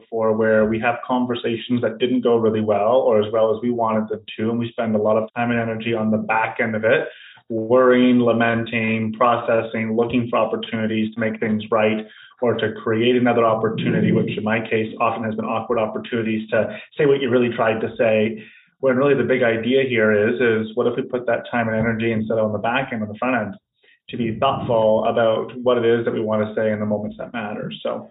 before where we have conversations that didn't go really well or as well as we wanted them to, and we spend a lot of time and energy on the back end of it, worrying, lamenting, processing, looking for opportunities to make things right or to create another opportunity, mm-hmm. which in my case often has been awkward opportunities to say what you really tried to say. When really the big idea here is, is what if we put that time and energy instead of on the back end, on the front end, to be thoughtful about what it is that we want to say in the moments that matter. So.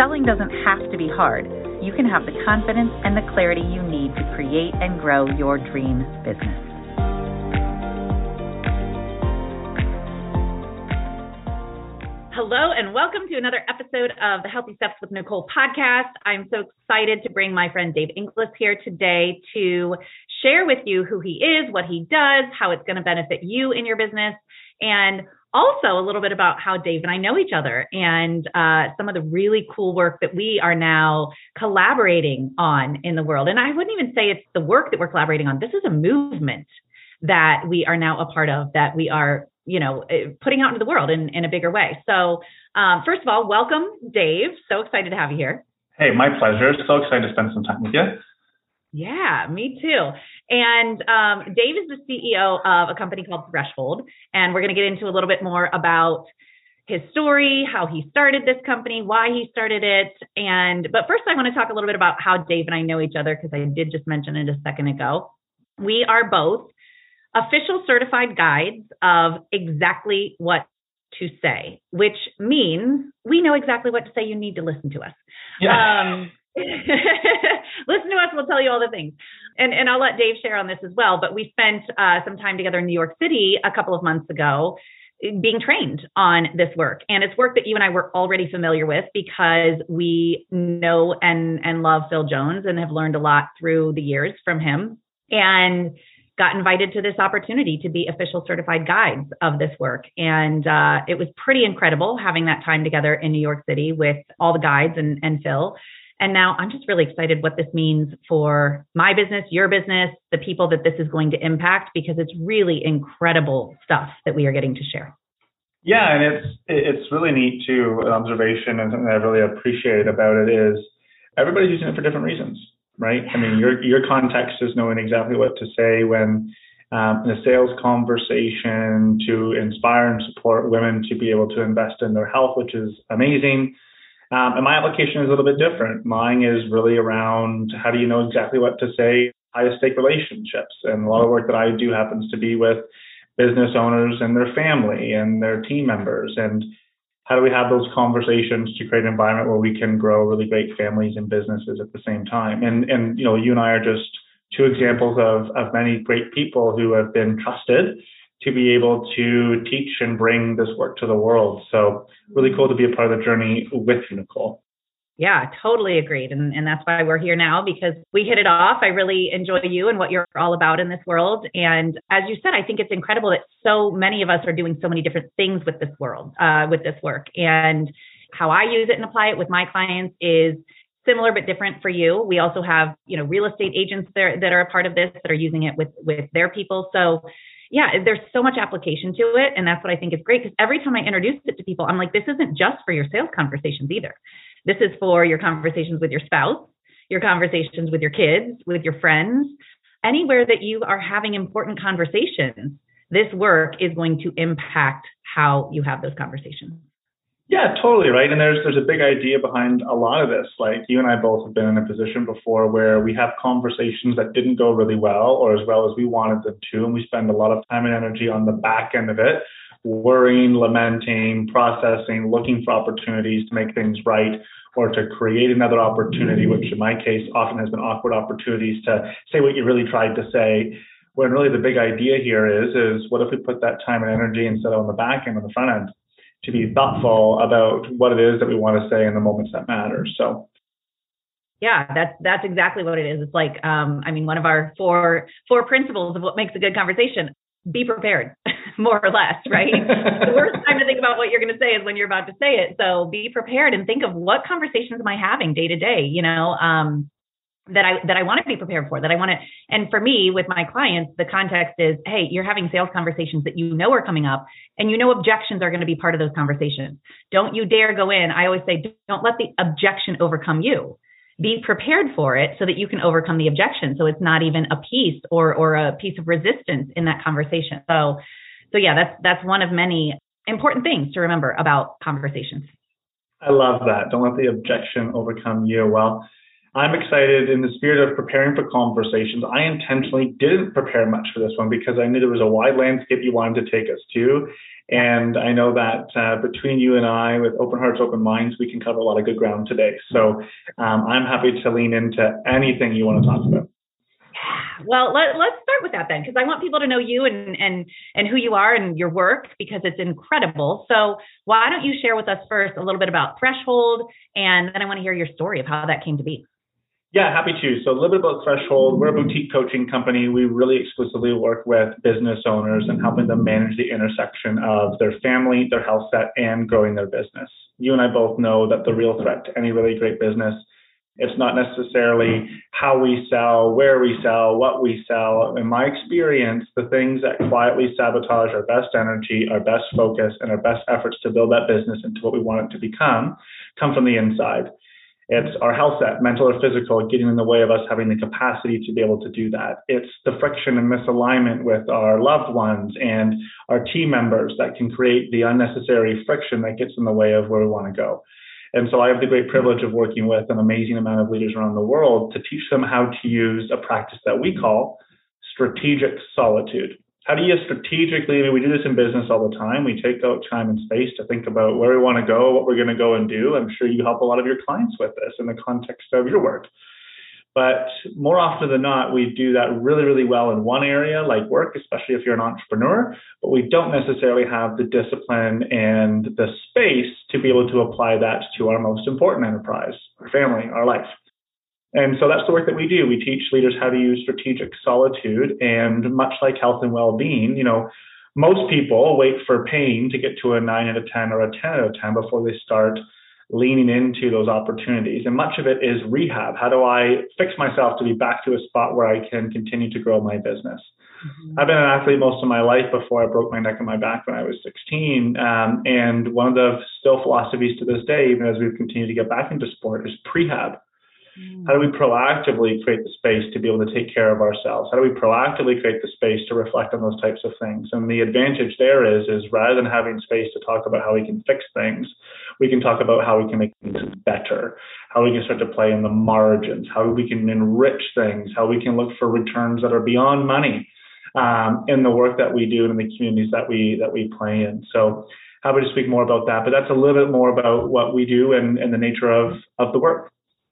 Selling doesn't have to be hard you can have the confidence and the clarity you need to create and grow your dream business. Hello, and welcome to another episode of the Healthy Steps with Nicole podcast. I'm so excited to bring my friend Dave Inglis here today to share with you who he is, what he does, how it's going to benefit you in your business, and also a little bit about how Dave and I know each other and uh, some of the really cool work that we are now collaborating on in the world. And I wouldn't even say it's the work that we're collaborating on. This is a movement that we are now a part of that we are, you know, eh, putting out into the world in, in a bigger way. So, um, first of all, welcome, Dave. So excited to have you here. Hey, my pleasure. So excited to spend some time with you. Yeah, me too. And um, Dave is the CEO of a company called Threshold, and we're going to get into a little bit more about his story, how he started this company, why he started it, and but first I want to talk a little bit about how Dave and I know each other because I did just mention it a second ago. We are both official certified guides of exactly what to say, which means we know exactly what to say. You need to listen to us. Yeah. Um, listen to us. We'll tell you all the things. And, and I'll let Dave share on this as well. But we spent uh, some time together in New York City a couple of months ago being trained on this work. And it's work that you and I were already familiar with because we know and, and love Phil Jones and have learned a lot through the years from him. And got invited to this opportunity to be official certified guides of this work. And uh, it was pretty incredible having that time together in New York City with all the guides and, and Phil. And now I'm just really excited what this means for my business, your business, the people that this is going to impact, because it's really incredible stuff that we are getting to share. Yeah, and it's it's really neat too. An observation and something I really appreciate about it is everybody's using it for different reasons, right? I mean, your your context is knowing exactly what to say when um, in a sales conversation to inspire and support women to be able to invest in their health, which is amazing. Um, and my application is a little bit different. Mine is really around how do you know exactly what to say, high stake relationships. And a lot of work that I do happens to be with business owners and their family and their team members. And how do we have those conversations to create an environment where we can grow really great families and businesses at the same time? And, and you know, you and I are just two examples of, of many great people who have been trusted to be able to teach and bring this work to the world. So really cool to be a part of the journey with you, Nicole. Yeah, totally agreed. And, and that's why we're here now because we hit it off. I really enjoy you and what you're all about in this world. And as you said, I think it's incredible that so many of us are doing so many different things with this world, uh, with this work. And how I use it and apply it with my clients is similar but different for you. We also have, you know, real estate agents there that are a part of this that are using it with with their people. So yeah, there's so much application to it. And that's what I think is great because every time I introduce it to people, I'm like, this isn't just for your sales conversations either. This is for your conversations with your spouse, your conversations with your kids, with your friends, anywhere that you are having important conversations. This work is going to impact how you have those conversations. Yeah, totally right. And there's there's a big idea behind a lot of this. Like you and I both have been in a position before where we have conversations that didn't go really well or as well as we wanted them to, and we spend a lot of time and energy on the back end of it, worrying, lamenting, processing, looking for opportunities to make things right or to create another opportunity, which in my case often has been awkward opportunities to say what you really tried to say. When really the big idea here is is what if we put that time and energy instead of on the back end on the front end to be thoughtful about what it is that we want to say in the moments that matter. So yeah, that's that's exactly what it is. It's like um, I mean, one of our four four principles of what makes a good conversation: be prepared, more or less, right? the worst time to think about what you're going to say is when you're about to say it. So be prepared and think of what conversations am I having day to day. You know, um, that I that I want to be prepared for, that I want to and for me with my clients, the context is, hey, you're having sales conversations that you know are coming up and you know objections are going to be part of those conversations. Don't you dare go in. I always say don't let the objection overcome you be prepared for it so that you can overcome the objection. So it's not even a piece or or a piece of resistance in that conversation. So so yeah, that's that's one of many important things to remember about conversations. I love that. Don't let the objection overcome you. Well, I'm excited in the spirit of preparing for conversations. I intentionally didn't prepare much for this one because I knew there was a wide landscape you wanted to take us to. And I know that uh, between you and I, with open hearts, open minds, we can cover a lot of good ground today. So um, I'm happy to lean into anything you want to talk about. Well, let, us start with that then, because I want people to know you and and and who you are and your work because it's incredible. So why don't you share with us first a little bit about Threshold, and then I want to hear your story of how that came to be. Yeah, happy to. So a little bit about Threshold. We're a boutique coaching company. We really exclusively work with business owners and helping them manage the intersection of their family, their health set, and growing their business. You and I both know that the real threat to any really great business, it's not necessarily how we sell, where we sell, what we sell. In my experience, the things that quietly sabotage our best energy, our best focus, and our best efforts to build that business into what we want it to become come from the inside. It's our health set, mental or physical, getting in the way of us having the capacity to be able to do that. It's the friction and misalignment with our loved ones and our team members that can create the unnecessary friction that gets in the way of where we want to go. And so I have the great privilege of working with an amazing amount of leaders around the world to teach them how to use a practice that we call strategic solitude. How do you strategically, I mean, we do this in business all the time. We take out time and space to think about where we want to go, what we're going to go and do. I'm sure you help a lot of your clients with this in the context of your work. But more often than not, we do that really, really well in one area, like work, especially if you're an entrepreneur, but we don't necessarily have the discipline and the space to be able to apply that to our most important enterprise, our family, our life. And so that's the work that we do. We teach leaders how to use strategic solitude. And much like health and well being, you know, most people wait for pain to get to a nine out of 10 or a 10 out of 10 before they start leaning into those opportunities. And much of it is rehab. How do I fix myself to be back to a spot where I can continue to grow my business? Mm-hmm. I've been an athlete most of my life before I broke my neck and my back when I was 16. Um, and one of the still philosophies to this day, even as we've continued to get back into sport, is prehab. How do we proactively create the space to be able to take care of ourselves? How do we proactively create the space to reflect on those types of things? And the advantage there is, is rather than having space to talk about how we can fix things, we can talk about how we can make things better, how we can start to play in the margins, how we can enrich things, how we can look for returns that are beyond money um, in the work that we do and in the communities that we that we play in. So happy to speak more about that, but that's a little bit more about what we do and, and the nature of of the work.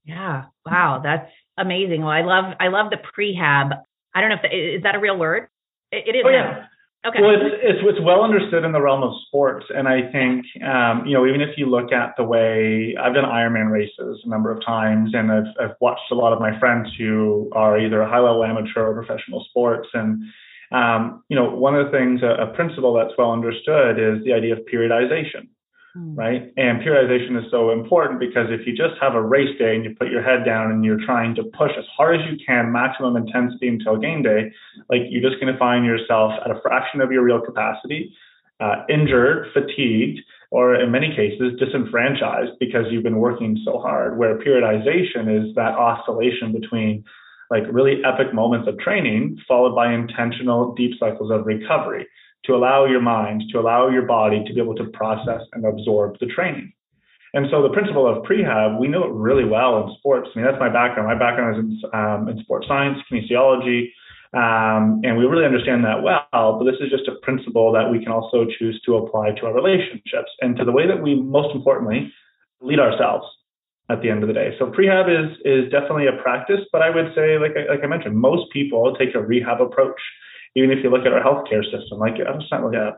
Yeah. Wow. That's amazing. Well, I love I love the prehab. I don't know if the, is that a real word. it, it is. Oh yeah. Okay. Well, it's, it's, it's well understood in the realm of sports, and I think um, you know even if you look at the way I've done Ironman races a number of times, and I've I've watched a lot of my friends who are either high level amateur or professional sports, and um, you know one of the things a, a principle that's well understood is the idea of periodization. Hmm. right? And periodization is so important because if you just have a race day and you put your head down and you're trying to push as hard as you can, maximum intensity until game day, like you're just going to find yourself at a fraction of your real capacity, uh, injured, fatigued, or in many cases disenfranchised because you've been working so hard. Where periodization is that oscillation between like really epic moments of training followed by intentional deep cycles of recovery to allow your mind, to allow your body to be able to process and absorb the training. And so the principle of prehab, we know it really well in sports. I mean, that's my background. My background is in, um, in sports science, kinesiology, um, and we really understand that well. But this is just a principle that we can also choose to apply to our relationships and to the way that we, most importantly, lead ourselves at the end of the day. So prehab is is definitely a practice, but I would say, like like I mentioned, most people take a rehab approach even if you look at our healthcare system, like let's not at a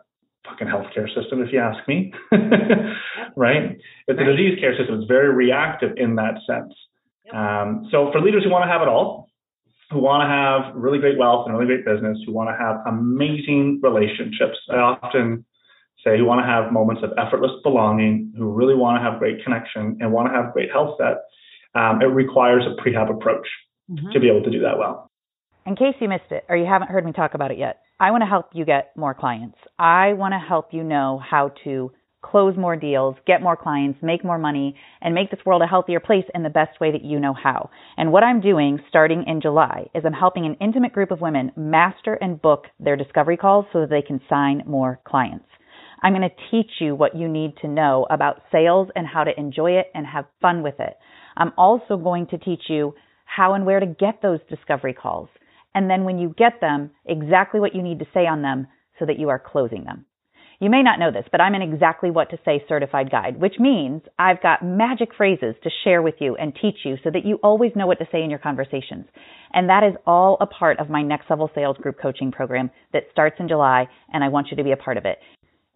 fucking healthcare system, if you ask me. right? It's a disease care system. It's very reactive in that sense. Um, so for leaders who want to have it all, who want to have really great wealth and really great business, who want to have amazing relationships, I often say who want to have moments of effortless belonging, who really want to have great connection and want to have great health set, um, it requires a prehab approach mm-hmm. to be able to do that well. In case you missed it or you haven't heard me talk about it yet, I want to help you get more clients. I want to help you know how to close more deals, get more clients, make more money, and make this world a healthier place in the best way that you know how. And what I'm doing starting in July is I'm helping an intimate group of women master and book their discovery calls so that they can sign more clients. I'm going to teach you what you need to know about sales and how to enjoy it and have fun with it. I'm also going to teach you how and where to get those discovery calls. And then when you get them, exactly what you need to say on them so that you are closing them. You may not know this, but I'm an exactly what to say certified guide, which means I've got magic phrases to share with you and teach you so that you always know what to say in your conversations. And that is all a part of my next level sales group coaching program that starts in July, and I want you to be a part of it.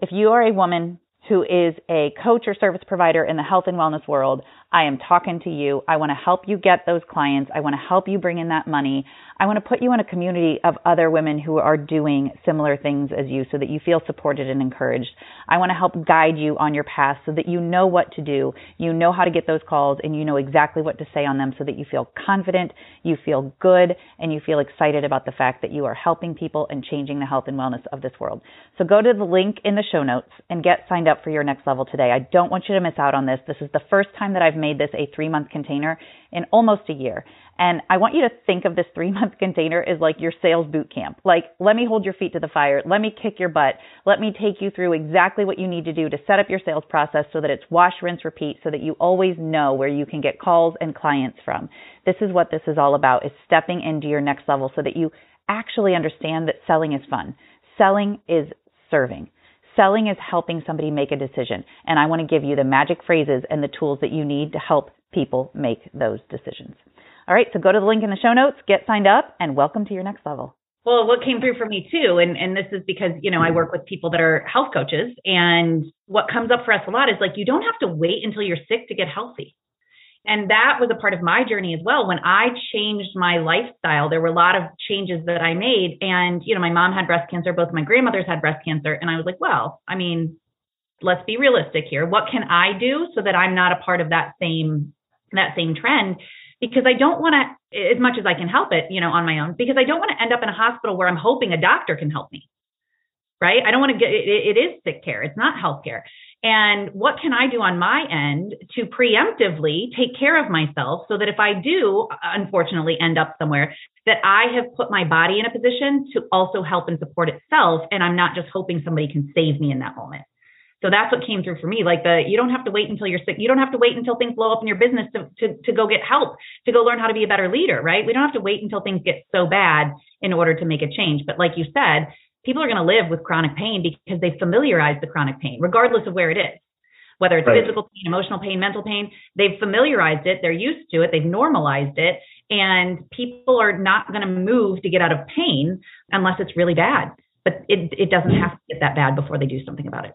If you are a woman who is a coach or service provider in the health and wellness world, I am talking to you. I want to help you get those clients. I want to help you bring in that money. I want to put you in a community of other women who are doing similar things as you so that you feel supported and encouraged. I want to help guide you on your path so that you know what to do, you know how to get those calls, and you know exactly what to say on them so that you feel confident, you feel good, and you feel excited about the fact that you are helping people and changing the health and wellness of this world. So go to the link in the show notes and get signed up for your next level today. I don't want you to miss out on this. This is the first time that I've made this a three month container in almost a year. And I want you to think of this three month container as like your sales boot camp. Like, let me hold your feet to the fire. Let me kick your butt. Let me take you through exactly what you need to do to set up your sales process so that it's wash, rinse, repeat so that you always know where you can get calls and clients from. This is what this is all about is stepping into your next level so that you actually understand that selling is fun. Selling is serving. Selling is helping somebody make a decision. And I want to give you the magic phrases and the tools that you need to help people make those decisions. All right, so go to the link in the show notes, get signed up, and welcome to your next level. Well, what came through for me too, and, and this is because, you know, I work with people that are health coaches, and what comes up for us a lot is like, you don't have to wait until you're sick to get healthy. And that was a part of my journey as well. When I changed my lifestyle, there were a lot of changes that I made. And, you know, my mom had breast cancer, both my grandmothers had breast cancer. And I was like, well, I mean, let's be realistic here. What can I do so that I'm not a part of that same that same trend? Because I don't want to, as much as I can help it, you know, on my own, because I don't want to end up in a hospital where I'm hoping a doctor can help me. Right. I don't want to get it, it is sick care. It's not health care. And what can I do on my end to preemptively take care of myself so that if I do unfortunately end up somewhere, that I have put my body in a position to also help and support itself. And I'm not just hoping somebody can save me in that moment. So that's what came through for me. Like the you don't have to wait until you're sick. You don't have to wait until things blow up in your business to, to, to go get help, to go learn how to be a better leader, right? We don't have to wait until things get so bad in order to make a change. But like you said, people are going to live with chronic pain because they familiarize the chronic pain, regardless of where it is. Whether it's right. physical pain, emotional pain, mental pain, they've familiarized it, they're used to it, they've normalized it, and people are not going to move to get out of pain unless it's really bad. But it, it doesn't have to get that bad before they do something about it.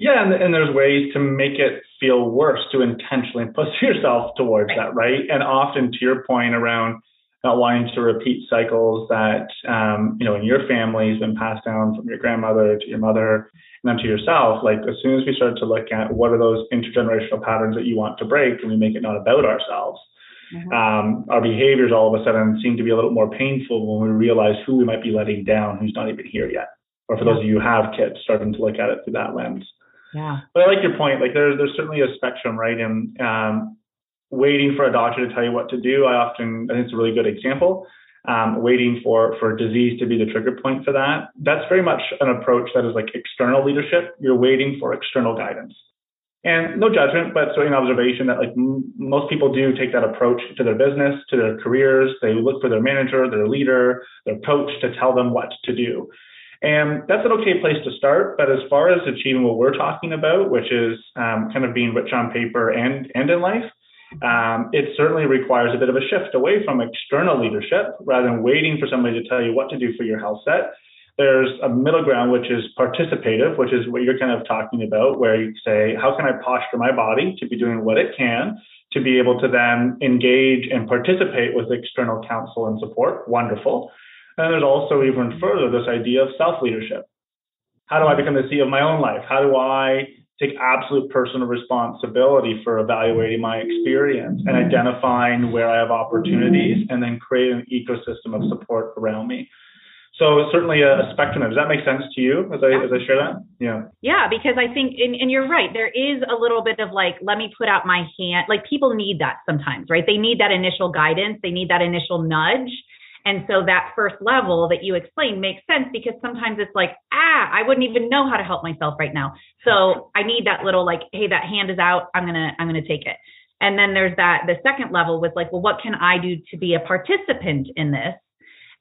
Yeah, and, and there's ways to make it feel worse to intentionally push yourself towards right. that, right? And often, to your point around not wanting to repeat cycles that um, you know in your family has been passed down from your grandmother to your mother and then to yourself. Like as soon as we start to look at what are those intergenerational patterns that you want to break, and we make it not about ourselves. Mm-hmm. Um, our behaviors all of a sudden seem to be a little more painful when we realize who we might be letting down, who's not even here yet. Or for yeah. those of you who have kids, starting to look at it through that lens. Yeah. But I like your point. Like there's there's certainly a spectrum, right? And um, waiting for a doctor to tell you what to do, I often I think it's a really good example. Um, waiting for for disease to be the trigger point for that. That's very much an approach that is like external leadership. You're waiting for external guidance. And no judgment, but certainly an observation that like m- most people do take that approach to their business, to their careers. They look for their manager, their leader, their coach to tell them what to do. And that's an okay place to start. But as far as achieving what we're talking about, which is um, kind of being rich on paper and, and in life, um, it certainly requires a bit of a shift away from external leadership rather than waiting for somebody to tell you what to do for your health set. There's a middle ground, which is participative, which is what you're kind of talking about, where you say, how can I posture my body to be doing what it can to be able to then engage and participate with external counsel and support? Wonderful. And there's also even further this idea of self leadership. How do I become the CEO of my own life? How do I take absolute personal responsibility for evaluating my experience and identifying where I have opportunities and then create an ecosystem of support around me? So certainly a, spectrum. Does that make sense to you as I as I share that? Yeah. Yeah, because I think and, and you're right. There is a little bit of like, let me put out my hand. Like people need that sometimes, right? They need that initial guidance. They need that initial nudge. And so that first level that you explained makes sense because sometimes it's like, ah, I wouldn't even know how to help myself right now. So I need that little like, hey, that hand is out. I'm gonna I'm gonna take it. And then there's that the second level with like, well, what can I do to be a participant in this?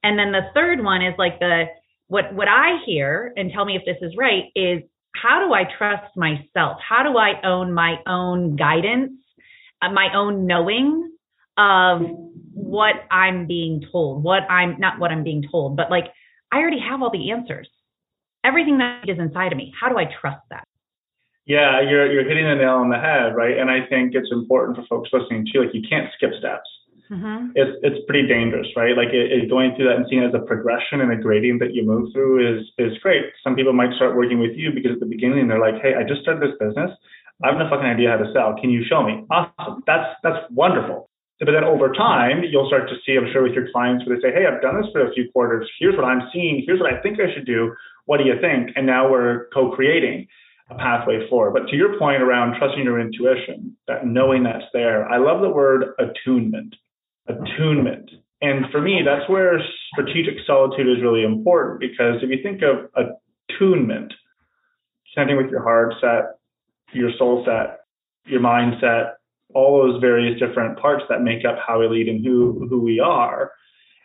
And then the third one is like the what what I hear and tell me if this is right is how do I trust myself? How do I own my own guidance, uh, my own knowing of what I'm being told, what I'm not what I'm being told, but like I already have all the answers. Everything that is inside of me. How do I trust that? Yeah, you're you're hitting the nail on the head, right? And I think it's important for folks listening too. Like you can't skip steps mm-hmm. it's it's pretty dangerous, right? Like it, it, going through that and seeing it as a progression and a gradient that you move through is is great. Some people might start working with you because at the beginning they're like, hey, I just started this business. I have no fucking idea how to sell. Can you show me? Awesome. That's that's wonderful. But then over time, you'll start to see, I'm sure, with your clients where they say, Hey, I've done this for a few quarters. Here's what I'm seeing. Here's what I think I should do. What do you think? And now we're co creating a pathway forward. But to your point around trusting your intuition, that knowing that's there, I love the word attunement attunement. And for me, that's where strategic solitude is really important because if you think of attunement, connecting with your heart set, your soul set, your mindset, all those various different parts that make up how we lead and who who we are,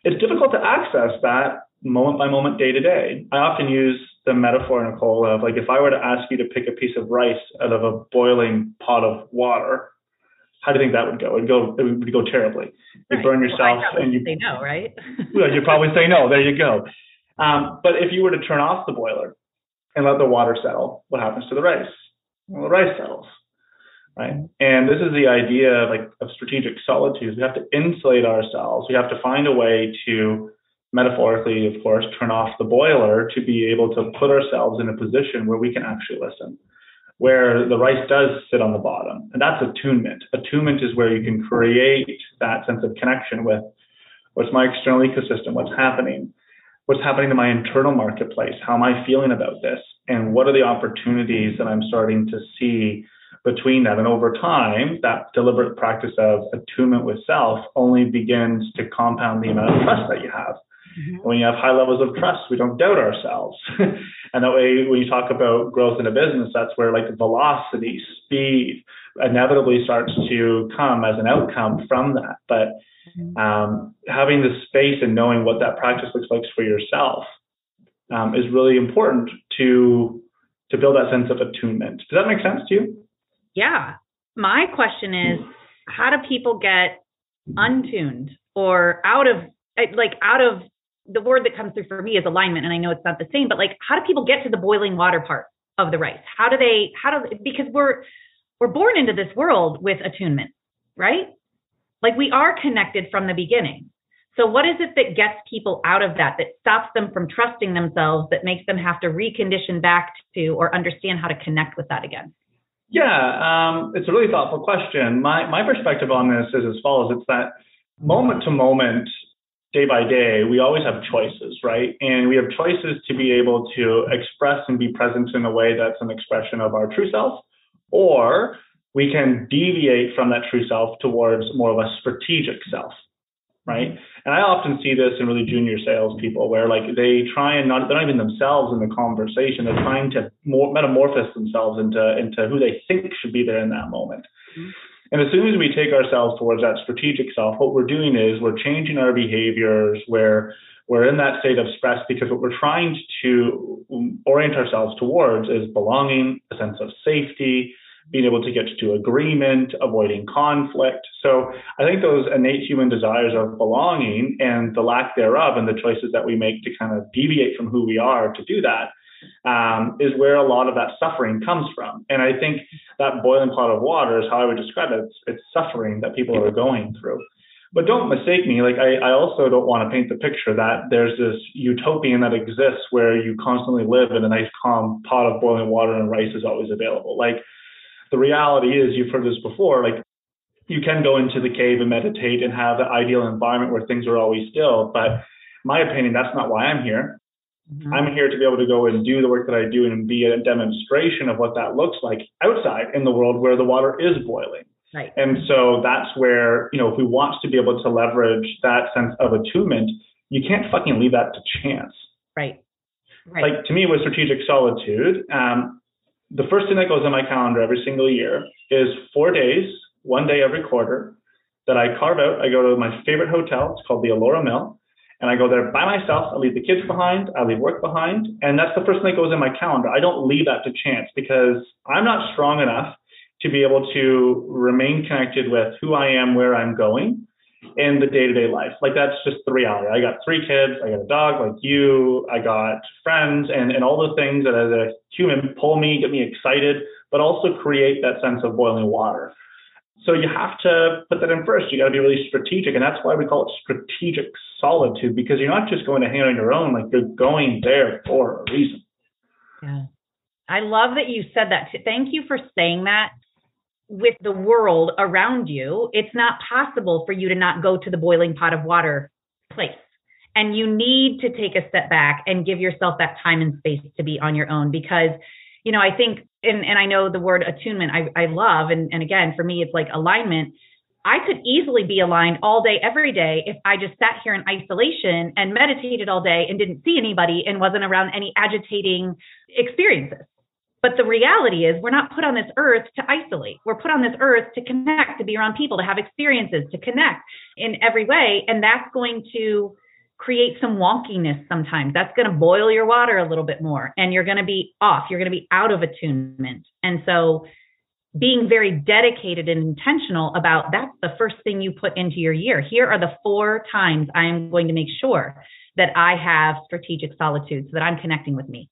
it's difficult to access that moment by moment, day to day. I often use the metaphor, Nicole, of like if I were to ask you to pick a piece of rice out of a boiling pot of water, how do you think that would go? It would go. It would go terribly. You burn yourself, well, and you say no, right? well, you probably say no. There you go. Um, but if you were to turn off the boiler and let the water settle, what happens to the rice? Well, the rice settles, right? And this is the idea of like of strategic solitude. We have to insulate ourselves. We have to find a way to metaphorically, of course, turn off the boiler to be able to put ourselves in a position where we can actually listen where the rice does sit on the bottom. And that's attunement. Attunement is where you can create that sense of connection with what's my external ecosystem, what's happening, what's happening to my internal marketplace, how am I feeling about this, and what are the opportunities that I'm starting to see between that. And over time, that deliberate practice of attunement with self only begins to compound the amount of trust that you have. Mm-hmm. When you have high levels of trust, we don't doubt ourselves. and that way, when you talk about growth in a business, that's where like velocity, speed inevitably starts to come as an outcome from that. But mm-hmm. um, having the space and knowing what that practice looks like for yourself um, is really important to to build that sense of attunement. Does that make sense to you? Yeah. My question is, how do people get untuned or out of eh, like out of the word that comes through for me is alignment, and I know it's not the same, but like, how do people get to the boiling water part of the rice? How do they? How do? Because we're we're born into this world with attunement, right? Like we are connected from the beginning. So what is it that gets people out of that, that stops them from trusting themselves, that makes them have to recondition back to or understand how to connect with that again? Yeah, um, it's a really thoughtful question. My my perspective on this is as follows: it's that moment to moment day by day, we always have choices, right? And we have choices to be able to express and be present in a way that's an expression of our true self, or we can deviate from that true self towards more of a strategic self, right? And I often see this in really junior salespeople where like they try and not, they're not even themselves in the conversation. They're trying to more, metamorphose themselves into, into who they think should be there in that moment. Mm-hmm. And as soon as we take ourselves towards that strategic self, what we're doing is we're changing our behaviors, where we're in that state of stress because what we're trying to orient ourselves towards is belonging, a sense of safety, being able to get to agreement, avoiding conflict. So I think those innate human desires of belonging and the lack thereof and the choices that we make to kind of deviate from who we are to do that um, is where a lot of that suffering comes from. And I think that boiling pot of water is how I would describe it. It's, it's suffering that people are going through. But don't mistake me. Like I, I also don't want to paint the picture that there's this utopian that exists where you constantly live in a nice calm pot of boiling water and rice is always available. Like the reality is, you've heard this before. Like you can go into the cave and meditate and have the ideal environment where things are always still. But my opinion, that's not why I'm here. Mm-hmm. I'm here to be able to go and do the work that I do and be a demonstration of what that looks like outside in the world where the water is boiling. Right. And so that's where, you know, if we want to be able to leverage that sense of attunement, you can't fucking leave that to chance. Right. Right. Like to me with strategic solitude, um, the first thing that goes on my calendar every single year is four days, one day every quarter, that I carve out. I go to my favorite hotel. It's called the Elora Mill. And I go there by myself. I leave the kids behind. I leave work behind. And that's the first thing that goes in my calendar. I don't leave that to chance because I'm not strong enough to be able to remain connected with who I am, where I'm going in the day to day life. Like that's just the reality. I got three kids, I got a dog like you, I got friends and, and all the things that as a human pull me, get me excited, but also create that sense of boiling water. So you have to put that in first. You got to be really strategic. And that's why we call it strategic solitude because you're not just going to hang on your own, like you're going there for a reason. Yeah. I love that you said that. Thank you for saying that with the world around you, it's not possible for you to not go to the boiling pot of water place. And you need to take a step back and give yourself that time and space to be on your own because, you know, I think, and, and I know the word attunement I, I love. And, and again, for me, it's like alignment. I could easily be aligned all day, every day, if I just sat here in isolation and meditated all day and didn't see anybody and wasn't around any agitating experiences. But the reality is, we're not put on this earth to isolate. We're put on this earth to connect, to be around people, to have experiences, to connect in every way. And that's going to create some wonkiness sometimes. That's going to boil your water a little bit more and you're going to be off. You're going to be out of attunement. And so, being very dedicated and intentional about that's the first thing you put into your year. Here are the four times I am going to make sure that I have strategic solitude so that I'm connecting with me.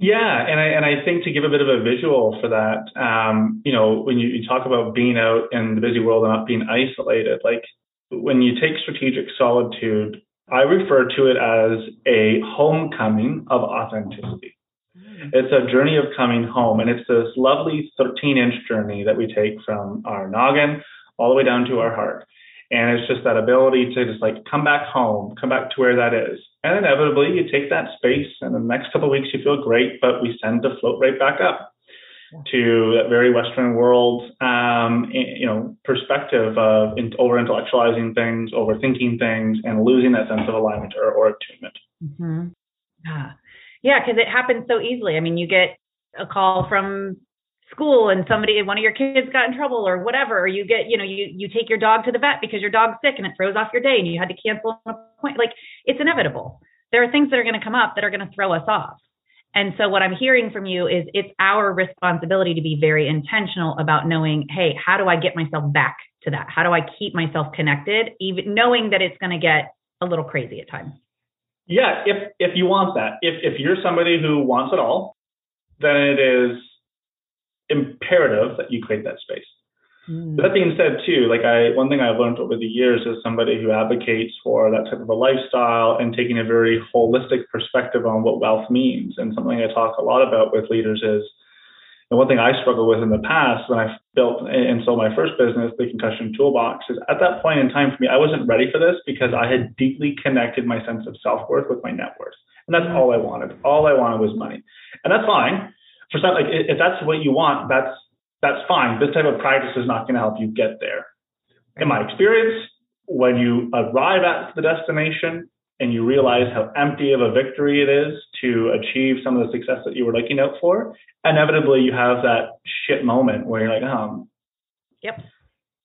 Yeah, and I and I think to give a bit of a visual for that, um, you know, when you, you talk about being out in the busy world and not being isolated, like when you take strategic solitude, I refer to it as a homecoming of authenticity. Mm. It's a journey of coming home, and it's this lovely 13 inch journey that we take from our noggin all the way down to our heart. And it's just that ability to just like come back home, come back to where that is. And inevitably you take that space and the next couple of weeks you feel great, but we tend to float right back up to that very Western world, um, you know, perspective of over intellectualizing things, overthinking things, and losing that sense of alignment or, or attunement. Mm-hmm. Yeah, yeah, because it happens so easily. I mean, you get a call from school and somebody one of your kids got in trouble or whatever or you get you know you you take your dog to the vet because your dog's sick and it throws off your day and you had to cancel an appointment. Like it's inevitable. There are things that are going to come up that are going to throw us off. And so what i'm hearing from you is it's our responsibility to be very intentional about knowing hey how do i get myself back to that? How do i keep myself connected even knowing that it's going to get a little crazy at times? Yeah if if you want that. If if you're somebody who wants it all then it is imperative that you create that space. Mm. But that being said, too, like I, one thing I've learned over the years is somebody who advocates for that type of a lifestyle and taking a very holistic perspective on what wealth means. And something I talk a lot about with leaders is, and one thing I struggled with in the past when I built and sold my first business, the concussion toolbox, is at that point in time for me, I wasn't ready for this because I had deeply connected my sense of self worth with my net worth. And that's mm. all I wanted. All I wanted was money. And that's fine for some, like if that's what you want, that's that's fine. This type of practice is not going to help you get there. In my experience, when you arrive at the destination and you realize how empty of a victory it is to achieve some of the success that you were looking out for, inevitably you have that shit moment where you're like, um, yep,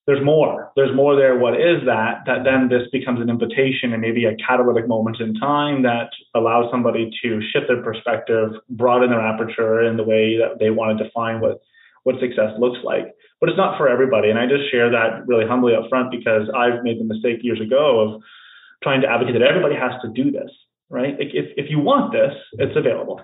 there's more. There's more there. What is that? That then this becomes an invitation and maybe a catalytic moment in time that allows somebody to shift their perspective, broaden their aperture in the way that they want to define what what success looks like. But it's not for everybody. And I just share that really humbly up front because I've made the mistake years ago of trying to advocate that everybody has to do this, right? If, if you want this, it's available.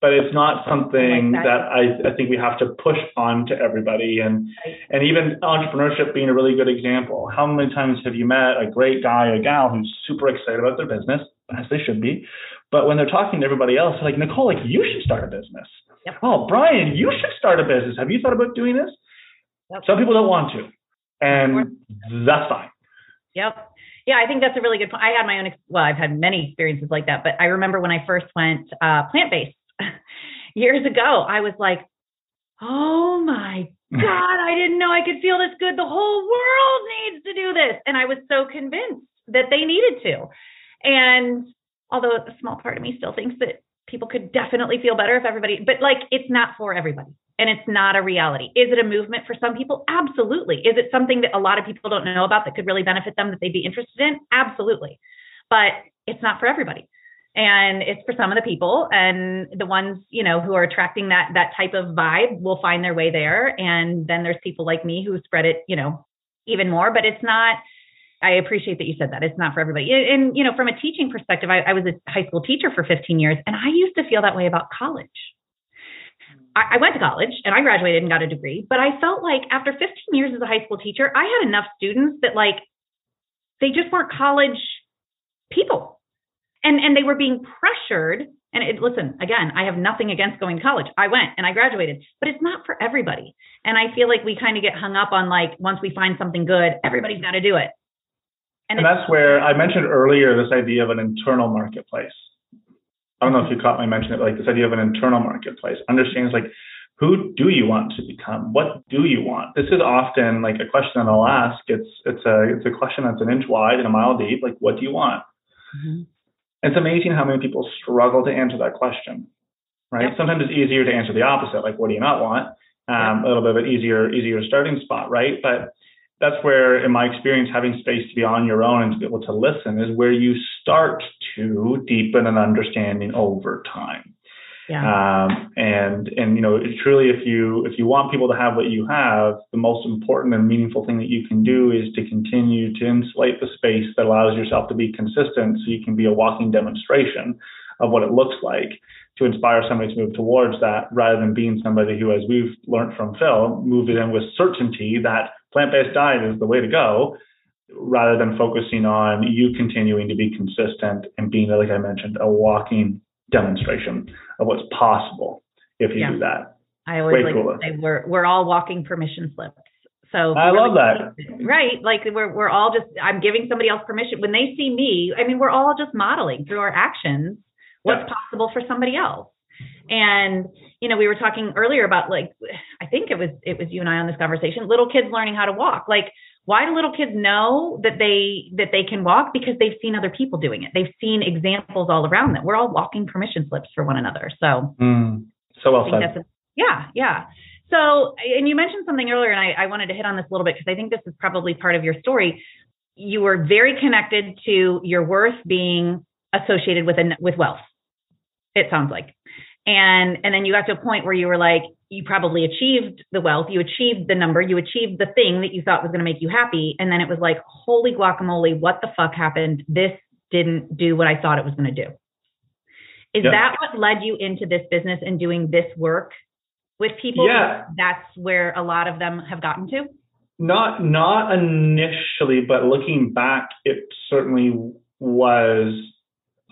But it's not something like that, that I, I think we have to push on to everybody. And and even entrepreneurship being a really good example. How many times have you met a great guy or gal who's super excited about their business, as they should be, but when they're talking to everybody else, like Nicole, like you should start a business. Yep. Oh, Brian, you should start a business. Have you thought about doing this? Yep. Some people don't want to, and that's fine. Yep. Yeah, I think that's a really good point. I had my own, well, I've had many experiences like that, but I remember when I first went uh, plant based years ago, I was like, oh my God, I didn't know I could feel this good. The whole world needs to do this. And I was so convinced that they needed to. And although a small part of me still thinks that people could definitely feel better if everybody, but like it's not for everybody and it's not a reality. Is it a movement for some people? Absolutely. Is it something that a lot of people don't know about that could really benefit them that they'd be interested in? Absolutely. But it's not for everybody. And it's for some of the people and the ones, you know, who are attracting that that type of vibe will find their way there. And then there's people like me who spread it, you know, even more, but it's not I appreciate that you said that. It's not for everybody. And, you know, from a teaching perspective, I, I was a high school teacher for 15 years, and I used to feel that way about college. I, I went to college and I graduated and got a degree, but I felt like after 15 years as a high school teacher, I had enough students that like they just weren't college people. And and they were being pressured and it, listen, again, I have nothing against going to college. I went and I graduated, but it's not for everybody. And I feel like we kind of get hung up on like once we find something good, everybody's got to do it. And, and that's where I mentioned earlier this idea of an internal marketplace. I don't know if you caught me mention it, like this idea of an internal marketplace. Understands like who do you want to become? What do you want? This is often like a question that I'll ask. It's it's a it's a question that's an inch wide and a mile deep. Like, what do you want? Mm-hmm. It's amazing how many people struggle to answer that question. Right? Yep. Sometimes it's easier to answer the opposite, like what do you not want? Um, yep. A little bit of an easier easier starting spot, right? But that's where, in my experience, having space to be on your own and to be able to listen is where you start to deepen an understanding over time. Yeah. Um, and and you know, truly, if you if you want people to have what you have, the most important and meaningful thing that you can do is to continue to insulate the space that allows yourself to be consistent, so you can be a walking demonstration of what it looks like to inspire somebody to move towards that, rather than being somebody who, as we've learned from Phil, moves in with certainty that plant-based diet is the way to go rather than focusing on you continuing to be consistent and being like i mentioned a walking demonstration of what's possible if you yeah. do that i always Way like cooler. to say we're we're all walking permission slips so I love that. Right. Like we're we're all just I'm giving somebody else permission. When they see me, I mean we're all just modeling through our actions what's yeah. possible for somebody else. And you know, we were talking earlier about like I think it was it was you and I on this conversation, little kids learning how to walk. Like why do little kids know that they that they can walk because they've seen other people doing it. They've seen examples all around them. We're all walking permission slips for one another. So mm, so well said. Yeah, yeah. So, and you mentioned something earlier, and I, I wanted to hit on this a little bit because I think this is probably part of your story. You were very connected to your worth being associated with a, with wealth. It sounds like and and then you got to a point where you were like you probably achieved the wealth you achieved the number you achieved the thing that you thought was going to make you happy. And then it was like holy guacamole what the fuck happened? This didn't do what i thought it was going to do. Is yeah. that what led you into this business and doing this work with people? Yeah. That's where a lot of them have gotten to? Not not initially but looking back it certainly was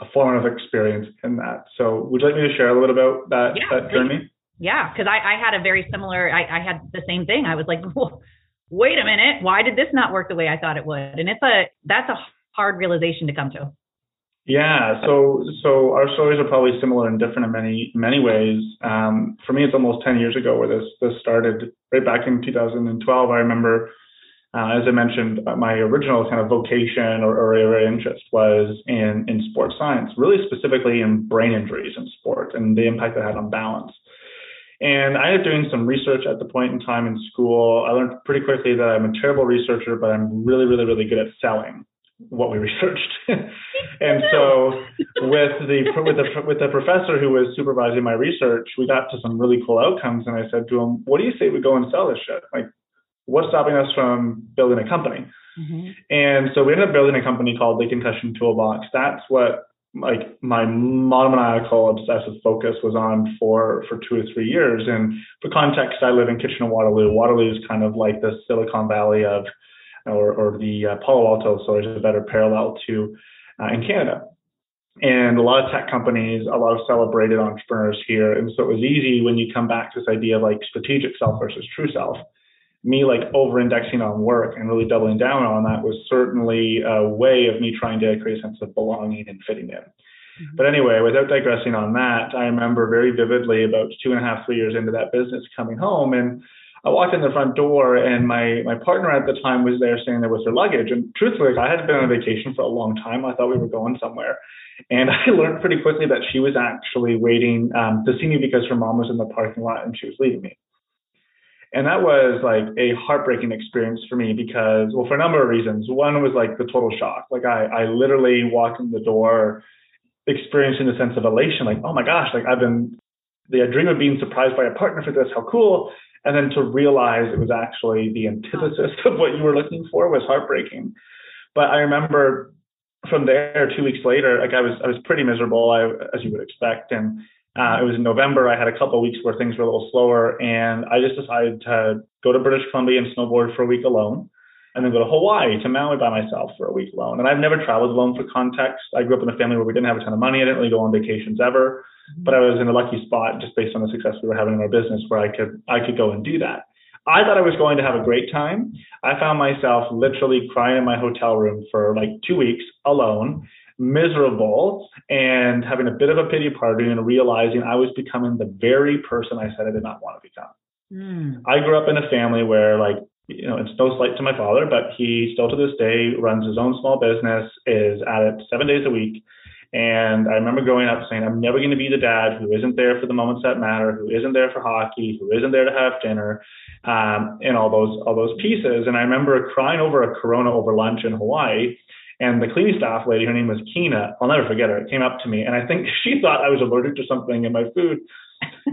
a formative experience in that. So would you like me to share a little bit about that, yeah, that journey? Yeah, because I, I, had a very similar, I, I had the same thing. I was like, wait a minute, why did this not work the way I thought it would? And it's a, that's a hard realization to come to. Yeah, so so our stories are probably similar and different in many many ways. Um, for me, it's almost ten years ago where this this started. Right back in 2012, I remember uh, as I mentioned, uh, my original kind of vocation or, or area of interest was in, in sports science, really specifically in brain injuries in sport and the impact that had on balance. And I ended up doing some research at the point in time in school. I learned pretty quickly that I'm a terrible researcher, but I'm really, really, really good at selling. what we researched. and so with the with the with the professor who was supervising my research, we got to some really cool outcomes. And I said to him, "What do you say we go and sell this shit? Like, what's stopping us from building a company?" Mm-hmm. And so we ended up building a company called the Concussion Toolbox. That's what like my monomaniacal obsessive focus was on for for two or three years. And for context, I live in Kitchener Waterloo. Waterloo is kind of like the Silicon Valley of or, or the uh, Palo Alto, so there's a better parallel to uh, in Canada. And a lot of tech companies, a lot of celebrated entrepreneurs here. And so it was easy when you come back to this idea of like strategic self versus true self. Me like over indexing on work and really doubling down on that was certainly a way of me trying to create a sense of belonging and fitting in. Mm-hmm. But anyway, without digressing on that, I remember very vividly about two and a half, three years into that business coming home and I walked in the front door and my my partner at the time was there standing there with her luggage. And truthfully, I hadn't been on vacation for a long time. I thought we were going somewhere. And I learned pretty quickly that she was actually waiting um, to see me because her mom was in the parking lot and she was leaving me. And that was like a heartbreaking experience for me because, well, for a number of reasons. One was like the total shock. Like I, I literally walked in the door experiencing the sense of elation, like, oh my gosh, like I've been the dream of being surprised by a partner for this, how cool and then to realize it was actually the antithesis of what you were looking for was heartbreaking. But I remember from there, two weeks later, like I was I was pretty miserable, I, as you would expect, and uh, it was in November. I had a couple of weeks where things were a little slower, and I just decided to go to British Columbia and snowboard for a week alone, and then go to Hawaii to Maui by myself for a week alone. And I've never traveled alone for context. I grew up in a family where we didn't have a ton of money. I didn't really go on vacations ever but I was in a lucky spot just based on the success we were having in our business where I could I could go and do that. I thought I was going to have a great time. I found myself literally crying in my hotel room for like two weeks alone, miserable, and having a bit of a pity party and realizing I was becoming the very person I said I did not want to become. Mm. I grew up in a family where like you know, it's no slight to my father, but he still to this day runs his own small business, is at it seven days a week, and I remember growing up saying, I'm never going to be the dad who isn't there for the moments that matter, who isn't there for hockey, who isn't there to have dinner, um, and all those all those pieces. And I remember crying over a Corona over lunch in Hawaii. And the cleaning staff lady, her name was Kina, I'll never forget her, came up to me and I think she thought I was allergic to something in my food.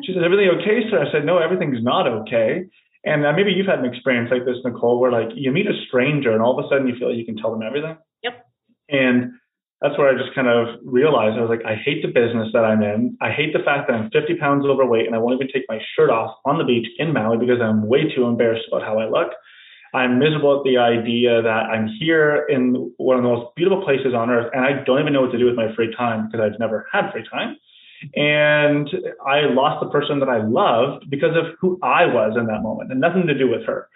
She said, Everything okay, sir? I said, No, everything's not okay. And uh, maybe you've had an experience like this, Nicole, where like you meet a stranger and all of a sudden you feel like you can tell them everything. Yep. And that's where I just kind of realized I was like, I hate the business that I'm in. I hate the fact that I'm 50 pounds overweight and I won't even take my shirt off on the beach in Maui because I'm way too embarrassed about how I look. I'm miserable at the idea that I'm here in one of the most beautiful places on earth and I don't even know what to do with my free time because I've never had free time. And I lost the person that I loved because of who I was in that moment and nothing to do with her.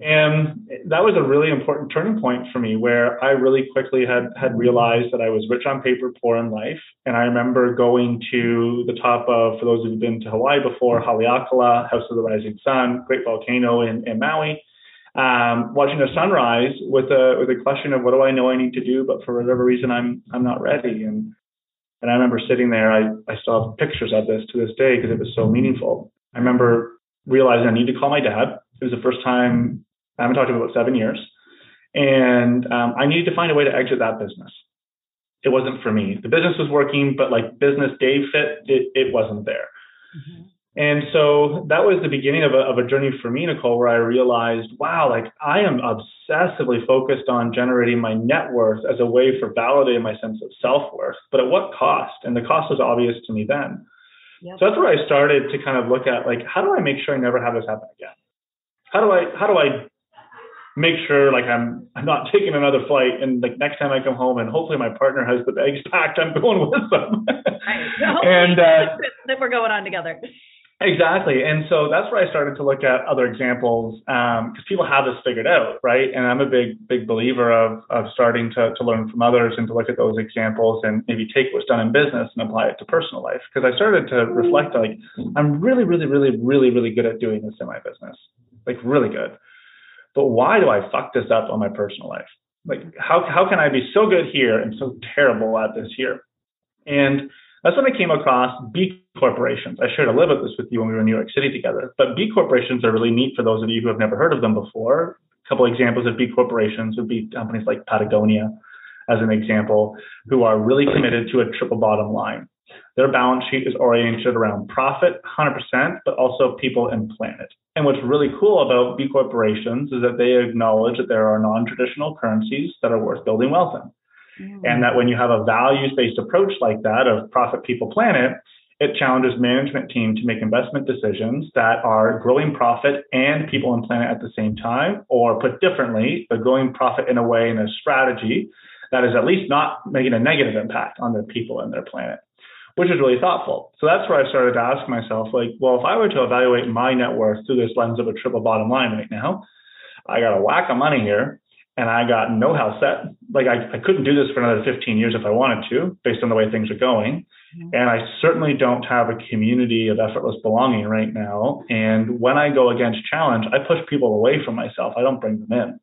And that was a really important turning point for me where I really quickly had, had realized that I was rich on paper, poor in life. And I remember going to the top of, for those who've been to Hawaii before, Haleakala, House of the Rising Sun, great volcano in, in Maui, um, watching the sunrise with a, with a question of what do I know I need to do, but for whatever reason, I'm, I'm not ready. And, and I remember sitting there, I, I still have pictures of this to this day because it was so meaningful. I remember realizing I need to call my dad. It was the first time I haven't talked to him about seven years. And um, I needed to find a way to exit that business. It wasn't for me. The business was working, but like business day fit, it, it wasn't there. Mm-hmm. And so that was the beginning of a, of a journey for me, Nicole, where I realized, wow, like I am obsessively focused on generating my net worth as a way for validating my sense of self worth, but at what cost? And the cost was obvious to me then. Yep. So that's where I started to kind of look at like, how do I make sure I never have this happen again? How do I, how do I make sure like I'm I'm not taking another flight and like next time I come home and hopefully my partner has the bags packed, I'm going with them. and uh, that we're going on together. Exactly. And so that's where I started to look at other examples because um, people have this figured out, right? And I'm a big, big believer of, of starting to, to learn from others and to look at those examples and maybe take what's done in business and apply it to personal life. Because I started to reflect like, I'm really, really, really, really, really good at doing this in my business, like really good but why do I fuck this up on my personal life? Like, how, how can I be so good here and so terrible at this here? And that's when I came across corporations. I shared a little bit of this with you when we were in New York City together. But B corporations are really neat for those of you who have never heard of them before. A couple examples of B corporations would be companies like Patagonia, as an example, who are really committed to a triple bottom line. Their balance sheet is oriented around profit, 100%, but also people and planet. And what's really cool about B corporations is that they acknowledge that there are non-traditional currencies that are worth building wealth in. Mm. And that when you have a values-based approach like that of profit, people, planet, it challenges management team to make investment decisions that are growing profit and people and planet at the same time, or put differently, the growing profit in a way in a strategy that is at least not making a negative impact on their people and their planet which is really thoughtful. So that's where I started to ask myself, like, well, if I were to evaluate my net worth through this lens of a triple bottom line right now, I got a whack of money here and I got no house set. Like I, I couldn't do this for another 15 years if I wanted to, based on the way things are going. Mm-hmm. And I certainly don't have a community of effortless belonging right now. And when I go against challenge, I push people away from myself. I don't bring them in.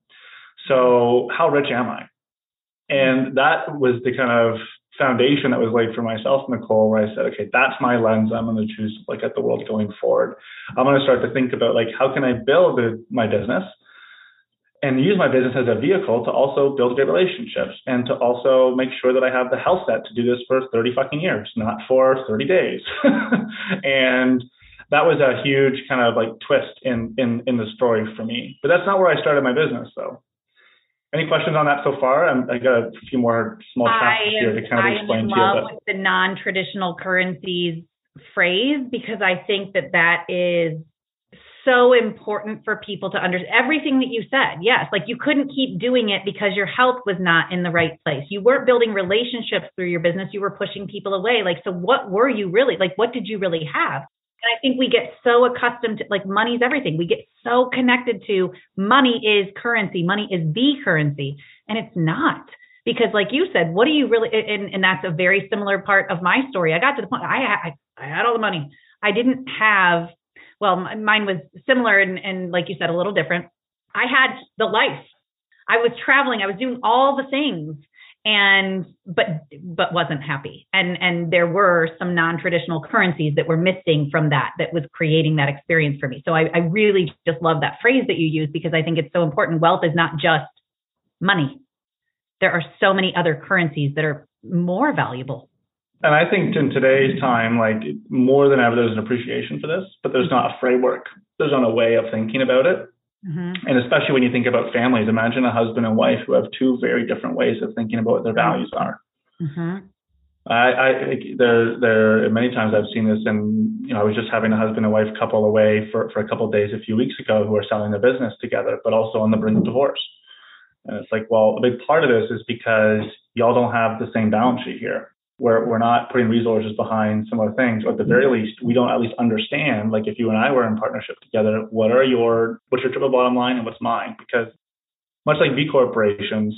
So how rich am I? And that was the kind of foundation that was laid for myself, Nicole, where I said, okay, that's my lens. I'm going to choose to look at the world going forward. I'm going to start to think about like, how can I build my business and use my business as a vehicle to also build great relationships and to also make sure that I have the health set to do this for 30 fucking years, not for 30 days. and that was a huge kind of like twist in, in, in the story for me. But that's not where I started my business though. Any questions on that so far? I'm, I got a few more small chapters here to kind of I explain to you. I am with the non-traditional currencies phrase because I think that that is so important for people to understand everything that you said. Yes, like you couldn't keep doing it because your health was not in the right place. You weren't building relationships through your business. You were pushing people away. Like, so what were you really like? What did you really have? And I think we get so accustomed to like money's everything. We get so connected to money is currency, money is the currency, and it's not. Because, like you said, what do you really? And, and that's a very similar part of my story. I got to the point I, I, I had all the money. I didn't have. Well, mine was similar and, and like you said, a little different. I had the life. I was traveling. I was doing all the things and but but wasn't happy and and there were some non-traditional currencies that were missing from that that was creating that experience for me so I, I really just love that phrase that you use because i think it's so important wealth is not just money there are so many other currencies that are more valuable and i think in today's time like more than ever there's an appreciation for this but there's not a framework there's not a way of thinking about it Mm-hmm. And especially when you think about families, imagine a husband and wife who have two very different ways of thinking about what their values are. Mm-hmm. I, I there there many times I've seen this, and you know I was just having a husband and wife couple away for for a couple of days a few weeks ago who are selling their business together, but also on the brink of divorce. And it's like, well, a big part of this is because y'all don't have the same balance sheet here we're, we're not putting resources behind some other things, or at the very mm-hmm. least, we don't at least understand, like if you and I were in partnership together, what are your, what's your triple bottom line and what's mine? Because much like B corporations,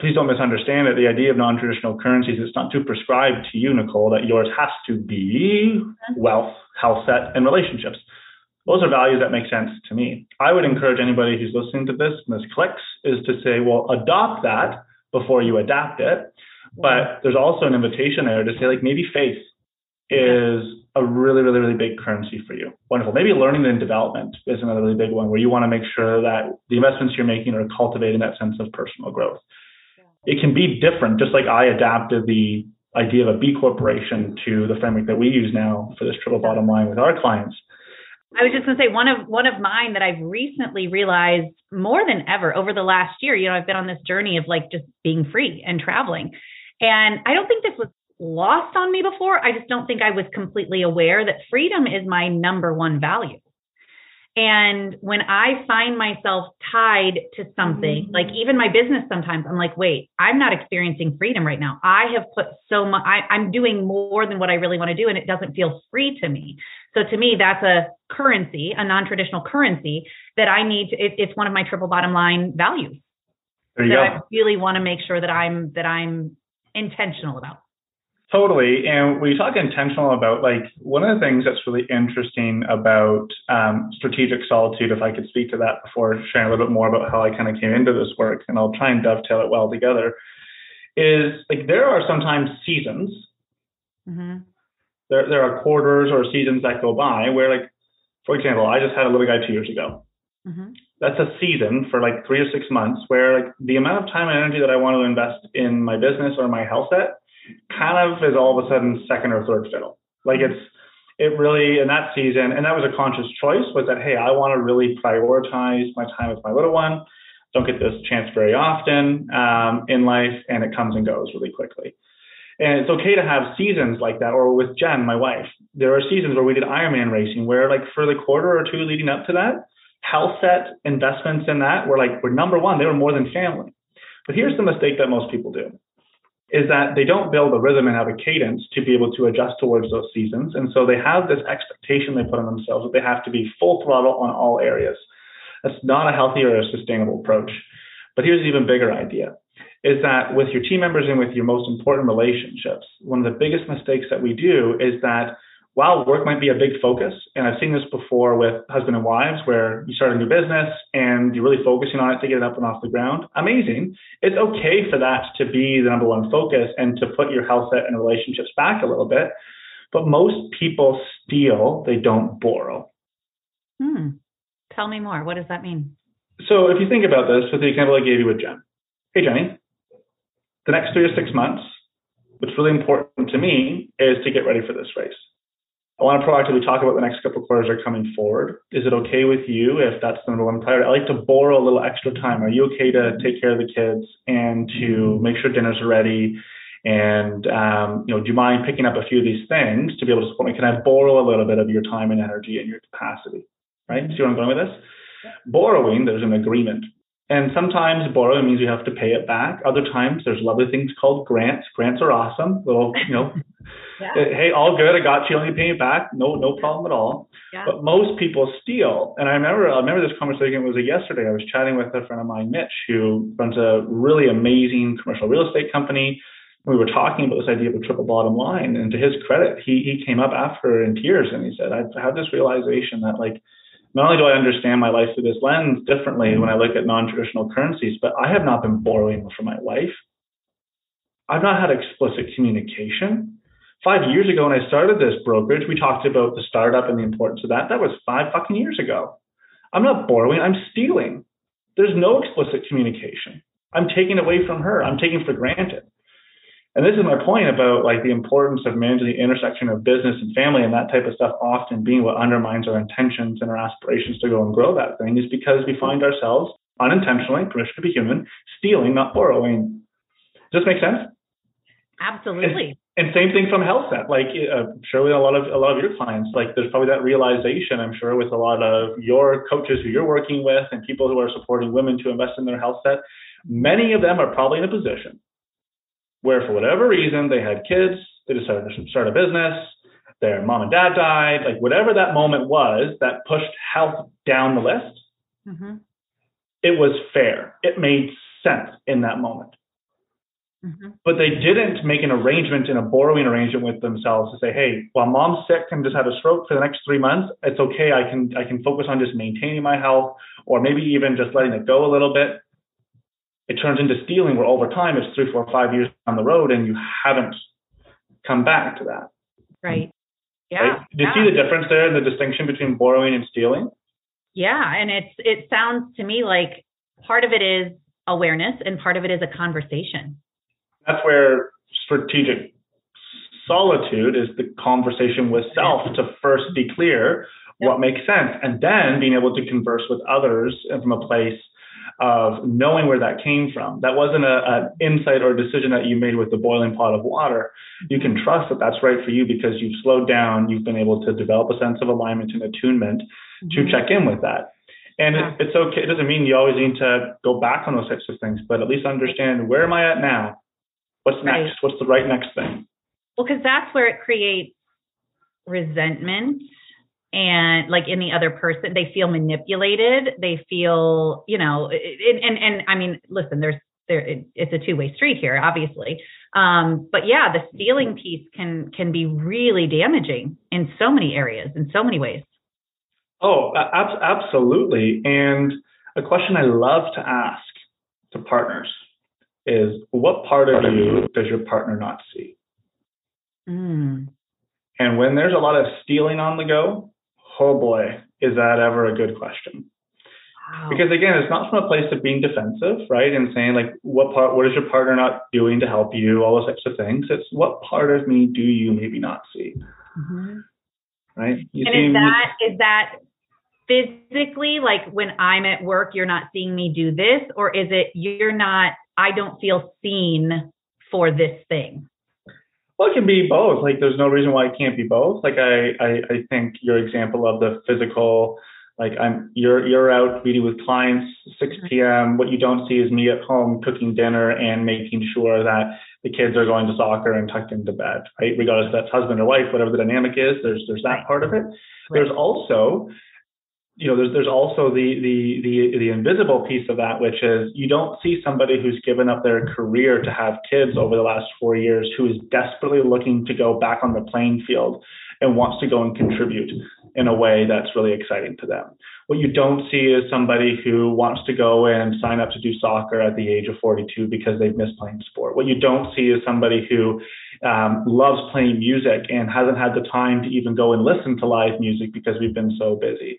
please don't misunderstand it. The idea of non-traditional currencies, it's not too prescribed to you, Nicole, that yours has to be mm-hmm. wealth, health set, and relationships. Those are values that make sense to me. I would encourage anybody who's listening to this and this clicks is to say, well, adopt that before you adapt it. But there's also an invitation there to say, like, maybe faith is a really, really, really big currency for you. Wonderful. Maybe learning and development is another really big one where you want to make sure that the investments you're making are cultivating that sense of personal growth. It can be different, just like I adapted the idea of a B corporation to the framework that we use now for this triple bottom line with our clients. I was just going to say one of one of mine that I've recently realized more than ever over the last year. You know, I've been on this journey of like just being free and traveling, and I don't think this was lost on me before. I just don't think I was completely aware that freedom is my number one value. And when I find myself tied to something, mm-hmm. like even my business, sometimes I'm like, wait, I'm not experiencing freedom right now. I have put so much, I, am doing more than what I really want to do, and it doesn't feel free to me. So to me, that's a currency, a non traditional currency that I need to, it, it's one of my triple bottom line values. There you that go. I really want to make sure that I'm, that I'm intentional about. Totally. And when you talk intentional about, like, one of the things that's really interesting about um, strategic solitude, if I could speak to that before sharing a little bit more about how I kind of came into this work, and I'll try and dovetail it well together, is like there are sometimes seasons. Mm-hmm. There, there are quarters or seasons that go by where, like, for example, I just had a little guy two years ago. Mm-hmm. That's a season for like three or six months where like the amount of time and energy that I want to invest in my business or my health set kind of is all of a sudden second or third fiddle. Like it's it really in that season, and that was a conscious choice, was that hey, I want to really prioritize my time with my little one. Don't get this chance very often um, in life, and it comes and goes really quickly. And it's okay to have seasons like that. Or with Jen, my wife, there are seasons where we did Ironman racing, where like for the quarter or two leading up to that, health set investments in that were like were number one. They were more than family. But here's the mistake that most people do is that they don't build a rhythm and have a cadence to be able to adjust towards those seasons. And so they have this expectation they put on themselves that they have to be full throttle on all areas. That's not a healthy or a sustainable approach. But here's an even bigger idea is that with your team members and with your most important relationships, one of the biggest mistakes that we do is that while work might be a big focus, and I've seen this before with husband and wives where you start a new business and you're really focusing on it to get it up and off the ground, amazing. It's okay for that to be the number one focus and to put your health set and relationships back a little bit. But most people steal, they don't borrow. Hmm. Tell me more. What does that mean? So if you think about this with the example I gave you with Jen. Hey, Jenny, the next three to six months, what's really important to me is to get ready for this race. I want to proactively talk about the next couple of quarters are coming forward. Is it okay with you if that's the number one priority? I like to borrow a little extra time. Are you okay to take care of the kids and to make sure dinners ready? And um, you know, do you mind picking up a few of these things to be able to support me? Can I borrow a little bit of your time and energy and your capacity? Right? See where I'm going with this? Borrowing, there's an agreement. And sometimes borrowing means you have to pay it back. Other times there's lovely things called grants. Grants are awesome. Little, you know, yeah. hey, all good. I got you. Let me pay it back. No, no problem at all. Yeah. But most people steal. And I remember, I remember this conversation it was yesterday. I was chatting with a friend of mine, Mitch, who runs a really amazing commercial real estate company. We were talking about this idea of a triple bottom line. And to his credit, he he came up after in tears and he said, I've had this realization that like not only do I understand my life through this lens differently when I look at non-traditional currencies, but I have not been borrowing from my wife. I've not had explicit communication. Five years ago, when I started this brokerage, we talked about the startup and the importance of that. That was five fucking years ago. I'm not borrowing, I'm stealing. There's no explicit communication. I'm taking away from her. I'm taking for granted. And this is my point about like the importance of managing the intersection of business and family and that type of stuff often being what undermines our intentions and our aspirations to go and grow that thing is because we find ourselves unintentionally, permission to be human, stealing, not borrowing. Does this make sense? Absolutely. And, same thing from health set. Like uh, surely a lot of a lot of your clients, like there's probably that realization, I'm sure, with a lot of your coaches who you're working with and people who are supporting women to invest in their health set. Many of them are probably in a position where for whatever reason they had kids, they decided to start a business, their mom and dad died, like whatever that moment was that pushed health down the list, mm-hmm. it was fair. It made sense in that moment. Mm-hmm. But they didn't make an arrangement in a borrowing arrangement with themselves to say, hey, while mom's sick and just had a stroke for the next three months, it's okay. I can I can focus on just maintaining my health or maybe even just letting it go a little bit it turns into stealing where over time it's three, four, five years down the road and you haven't come back to that. Right. Yeah. Right? Do you yeah. see the difference there in the distinction between borrowing and stealing? Yeah. And it's it sounds to me like part of it is awareness and part of it is a conversation. That's where strategic solitude is the conversation with self to first be clear what makes sense and then being able to converse with others from a place of knowing where that came from. That wasn't a, an insight or a decision that you made with the boiling pot of water. You can trust that that's right for you because you've slowed down, you've been able to develop a sense of alignment and attunement mm-hmm. to check in with that. And it's okay. It doesn't mean you always need to go back on those types of things, but at least understand where am I at now? What's next? Right. What's the right next thing? Well, because that's where it creates resentment and like in the other person they feel manipulated they feel you know and and, and i mean listen there's there it, it's a two-way street here obviously um but yeah the stealing piece can can be really damaging in so many areas in so many ways oh ab- absolutely and a question i love to ask to partners is what part of you does your partner not see mm. and when there's a lot of stealing on the go oh boy, is that ever a good question? Wow. Because again, it's not from a place of being defensive, right? And saying like, what part, what is your partner not doing to help you? All those types of things. It's what part of me do you maybe not see, mm-hmm. right? You and is that is that physically like when I'm at work, you're not seeing me do this, or is it you're not? I don't feel seen for this thing. Well, it can be both. Like, there's no reason why it can't be both. Like, I, I, I think your example of the physical like I'm you're you're out meeting with clients 6 p.m. Mm-hmm. What you don't see is me at home cooking dinner and making sure that the kids are going to soccer and tucked into bed, right? Regardless if that's husband or wife, whatever the dynamic is, there's there's that part of it. There's also you know, there's there's also the the the the invisible piece of that, which is you don't see somebody who's given up their career to have kids over the last four years who is desperately looking to go back on the playing field and wants to go and contribute in a way that's really exciting to them. What you don't see is somebody who wants to go and sign up to do soccer at the age of 42 because they've missed playing sport. What you don't see is somebody who um, loves playing music and hasn't had the time to even go and listen to live music because we've been so busy.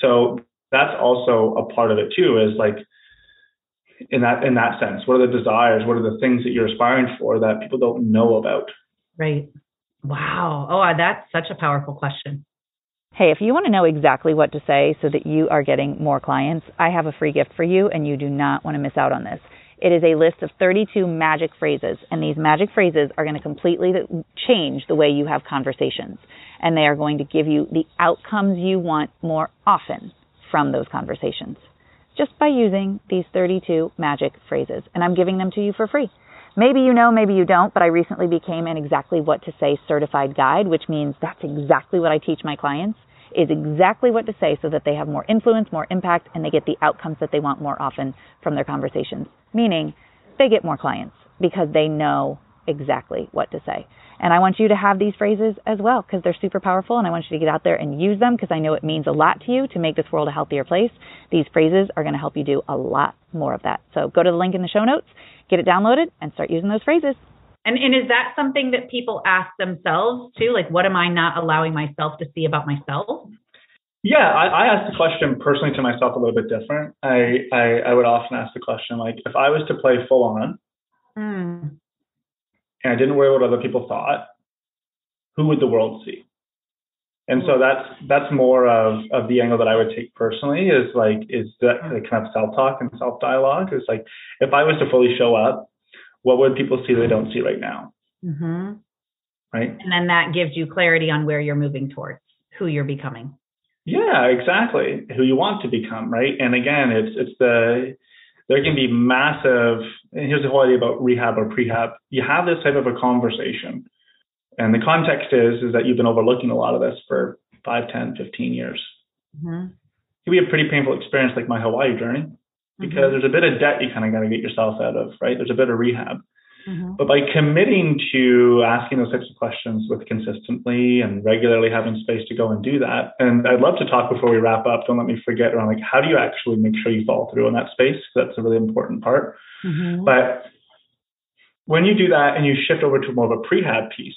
So that's also a part of it too. Is like in that in that sense, what are the desires? What are the things that you're aspiring for that people don't know about? Right. Wow. Oh, that's such a powerful question. Hey, if you want to know exactly what to say so that you are getting more clients, I have a free gift for you and you do not want to miss out on this. It is a list of 32 magic phrases, and these magic phrases are going to completely change the way you have conversations. And they are going to give you the outcomes you want more often from those conversations just by using these 32 magic phrases. And I'm giving them to you for free. Maybe you know, maybe you don't, but I recently became an exactly what to say certified guide, which means that's exactly what I teach my clients is exactly what to say so that they have more influence, more impact, and they get the outcomes that they want more often from their conversations. Meaning they get more clients because they know exactly what to say. And I want you to have these phrases as well because they're super powerful and I want you to get out there and use them because I know it means a lot to you to make this world a healthier place. These phrases are going to help you do a lot more of that. So go to the link in the show notes get it downloaded, and start using those phrases. And, and is that something that people ask themselves too? Like, what am I not allowing myself to see about myself? Yeah, I, I ask the question personally to myself a little bit different. I, I, I would often ask the question like, if I was to play full on, mm. and I didn't worry what other people thought, who would the world see? And so that's that's more of of the angle that I would take personally is like is that kind of self talk and self dialogue is like if I was to fully show up, what would people see they don't see right now? Mm-hmm. Right. And then that gives you clarity on where you're moving towards, who you're becoming. Yeah, exactly. Who you want to become, right? And again, it's it's the there can be massive. And here's the whole idea about rehab or prehab. You have this type of a conversation and the context is is that you've been overlooking a lot of this for 5, 10, 15 years. Mm-hmm. It can be a pretty painful experience like my Hawaii journey because mm-hmm. there's a bit of debt you kind of got to get yourself out of, right? There's a bit of rehab. Mm-hmm. But by committing to asking those types of questions with consistently and regularly having space to go and do that, and I'd love to talk before we wrap up. Don't let me forget around like how do you actually make sure you fall through in that space? That's a really important part. Mm-hmm. But when you do that and you shift over to more of a prehab piece,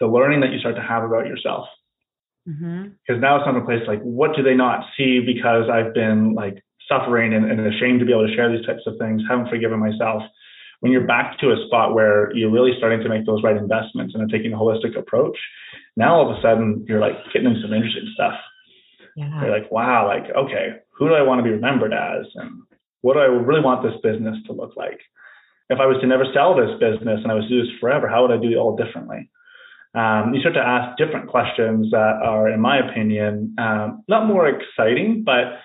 the learning that you start to have about yourself. Because mm-hmm. now it's not a place like, what do they not see because I've been like suffering and, and ashamed to be able to share these types of things, haven't forgiven myself. When you're back to a spot where you're really starting to make those right investments and are taking a holistic approach, now all of a sudden you're like getting into some interesting stuff. Yeah. You're like, wow, like, okay, who do I want to be remembered as? And what do I really want this business to look like? If I was to never sell this business and I was to do this forever, how would I do it all differently? um, you start to ask different questions that are, in my opinion, um, not more exciting, but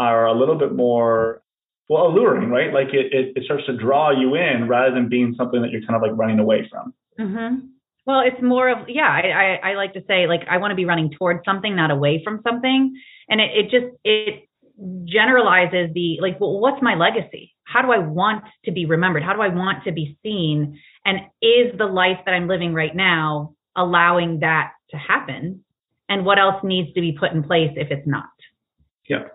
are a little bit more well alluring, right? Like it, it, it starts to draw you in rather than being something that you're kind of like running away from. Mm-hmm. Well, it's more of yeah. I, I, I like to say like I want to be running towards something, not away from something, and it, it just it generalizes the like well, what's my legacy? How do I want to be remembered? How do I want to be seen? And is the life that I'm living right now allowing that to happen and what else needs to be put in place if it's not yeah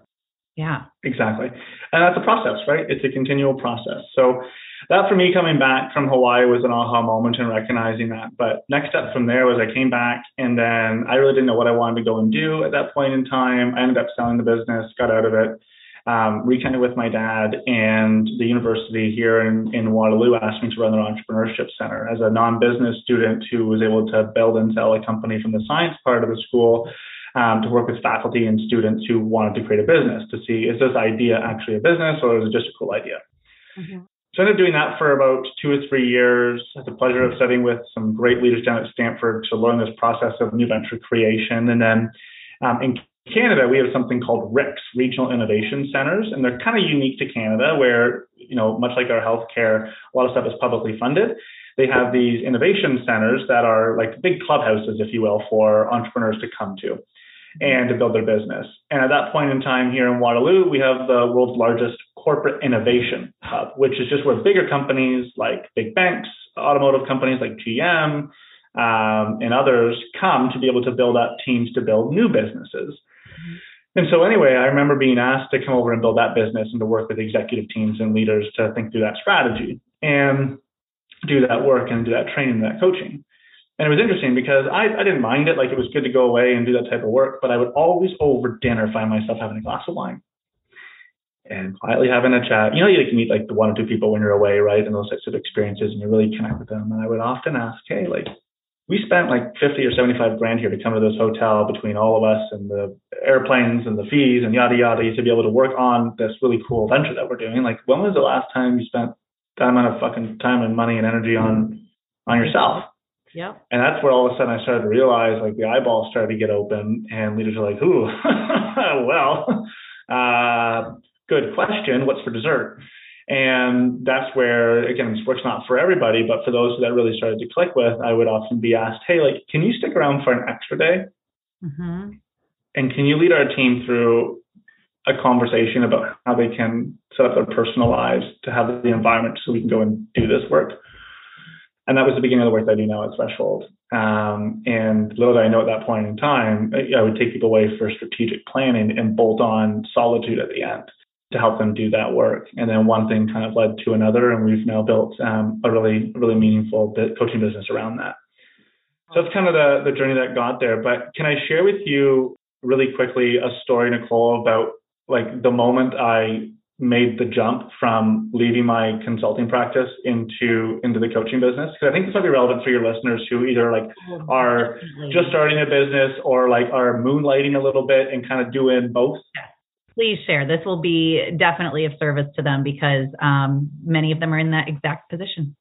Yeah. Exactly. And that's a process, right? It's a continual process. So that for me coming back from Hawaii was an aha moment and recognizing that. But next step from there was I came back and then I really didn't know what I wanted to go and do at that point in time. I ended up selling the business, got out of it, um, with my dad, and the university here in, in Waterloo asked me to run their entrepreneurship center as a non-business student who was able to build and sell a company from the science part of the school um, to work with faculty and students who wanted to create a business to see is this idea actually a business or is it just a cool idea? Mm-hmm. So I ended up doing that for about two or three years. I had the pleasure of studying with some great leaders down at Stanford to learn this process of new venture creation. And then um, in Canada, we have something called RICs, Regional Innovation Centers, and they're kind of unique to Canada, where you know, much like our healthcare, a lot of stuff is publicly funded. They have these innovation centers that are like big clubhouses, if you will, for entrepreneurs to come to and to build their business. And at that point in time here in Waterloo, we have the world's largest corporate innovation hub, which is just where bigger companies like big banks, automotive companies like GM, um, and others come to be able to build up teams to build new businesses. Mm-hmm. And so, anyway, I remember being asked to come over and build that business and to work with executive teams and leaders to think through that strategy and do that work and do that training, and that coaching. And it was interesting because I, I didn't mind it. Like it was good to go away and do that type of work, but I would always over dinner find myself having a glass of wine and quietly having a chat. You know, you can meet like the one or two people when you're away, right? And those types of experiences and you really connect with them. And I would often ask, hey, like, we spent like 50 or 75 grand here to come to this hotel between all of us and the airplanes and the fees and yada yada to be able to work on this really cool venture that we're doing. Like, when was the last time you spent that amount of fucking time and money and energy on on yourself? Yeah. And that's where all of a sudden I started to realize like the eyeballs started to get open and leaders are like, ooh, well, uh, good question. What's for dessert? And that's where, again, this work's not for everybody, but for those that really started to click with, I would often be asked, hey, like, can you stick around for an extra day? Mm-hmm. And can you lead our team through a conversation about how they can set up their personal lives to have the environment so we can go and do this work? And that was the beginning of the work that I do now at Threshold. Um, and little did I know at that point in time, I would take people away for strategic planning and bolt on solitude at the end to help them do that work. And then one thing kind of led to another, and we've now built um, a really, really meaningful coaching business around that. So that's kind of the, the journey that got there. But can I share with you really quickly a story, Nicole, about like the moment I made the jump from leaving my consulting practice into into the coaching business because I think this might be relevant for your listeners who either like oh, are just starting a business or like are moonlighting a little bit and kind of doing both. Please share. This will be definitely of service to them because um, many of them are in that exact position.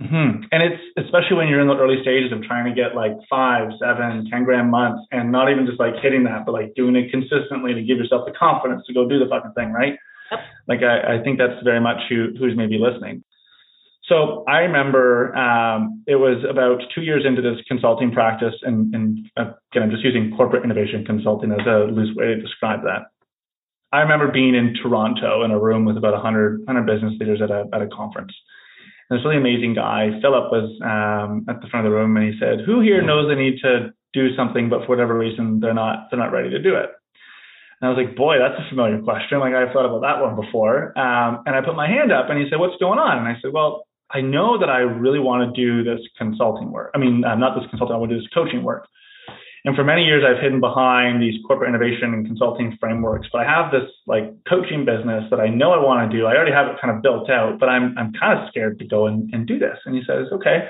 Mm-hmm. And it's especially when you're in the early stages of trying to get like five, seven, ten grand months, and not even just like hitting that, but like doing it consistently to give yourself the confidence to go do the fucking thing, right? Like I, I think that's very much who, who's maybe listening. So I remember um, it was about two years into this consulting practice, and, and again, I'm just using corporate innovation consulting as a loose way to describe that. I remember being in Toronto in a room with about 100, 100 business leaders at a, at a conference. And this really amazing guy, Philip, was um, at the front of the room, and he said, "Who here knows they need to do something, but for whatever reason they're not they're not ready to do it?" And I was like, boy, that's a familiar question. Like I've thought about that one before. Um, and I put my hand up and he said, what's going on? And I said, well, I know that I really want to do this consulting work. I mean, uh, not this consulting, I want to do this coaching work. And for many years, I've hidden behind these corporate innovation and consulting frameworks. But I have this like coaching business that I know I want to do. I already have it kind of built out, but I'm I'm kind of scared to go and, and do this. And he says, okay,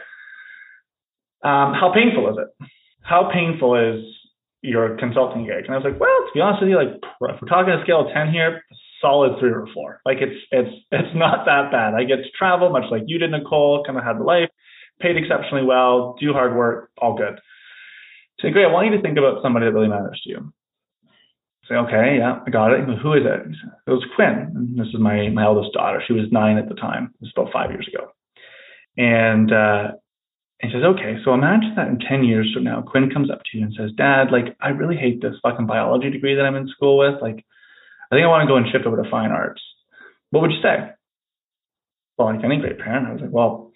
um, how painful is it? How painful is your consulting gig? And I was like, well, to be honest with you, like if we're talking a scale of 10 here, solid three or four. Like it's it's it's not that bad. I get to travel, much like you did, Nicole, kind of had the life, paid exceptionally well, do hard work, all good. So great, I want you to think about somebody that really matters to you. Say, okay, yeah, I got it. Who is it? It was Quinn. This is my my eldest daughter. She was nine at the time. It was about five years ago. And uh, and he says, okay, so imagine that in 10 years from now, Quinn comes up to you and says, Dad, like, I really hate this fucking biology degree that I'm in school with. Like, I think I want to go and shift over to fine arts. What would you say? Well, like any great parent, I was like, well,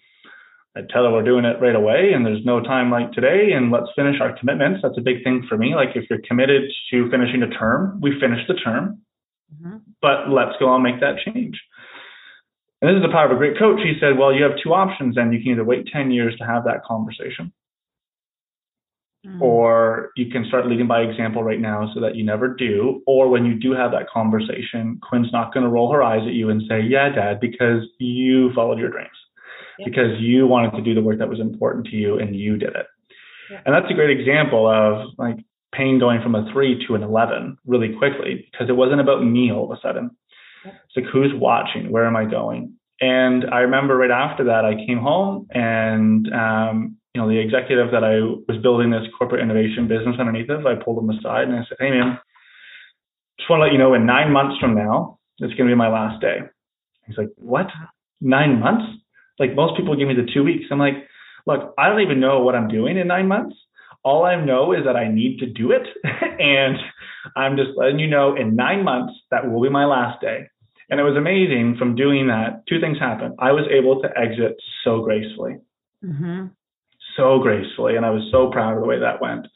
I'd tell her we're doing it right away and there's no time like today and let's finish our commitments. That's a big thing for me. Like, if you're committed to finishing a term, we finish the term. mm-hmm. but let's go and make that change. And this is the power of a great coach. He said, well, you have two options and you can either wait 10 years to have that conversation mm. or you can start leading by example right now so that you never do. Or when you do have that conversation, Quinn's not going to roll her eyes at you and say, yeah, dad, because you followed your dreams, because you wanted to do the work that was important to you and you did it. And that's a great example of like pain going from a three to an 11 really quickly because it wasn't about me all of a sudden. It's like, who's watching? Where am I going? And I remember right after that, I came home and, um, you know, the executive that I was building this corporate innovation business underneath of, I pulled him aside and I said, Hey man, just want to let you know in nine months from now, it's going to be my last day. He's like, what? Nine months? Like most people give me the two weeks. I'm like, look, I don't even know what I'm doing in nine months. All I know is that I need to do it. and I'm just letting you know in nine months, that will be my last day. And it was amazing from doing that. Two things happened. I was able to exit so gracefully, mm-hmm. so gracefully. And I was so proud of the way that went.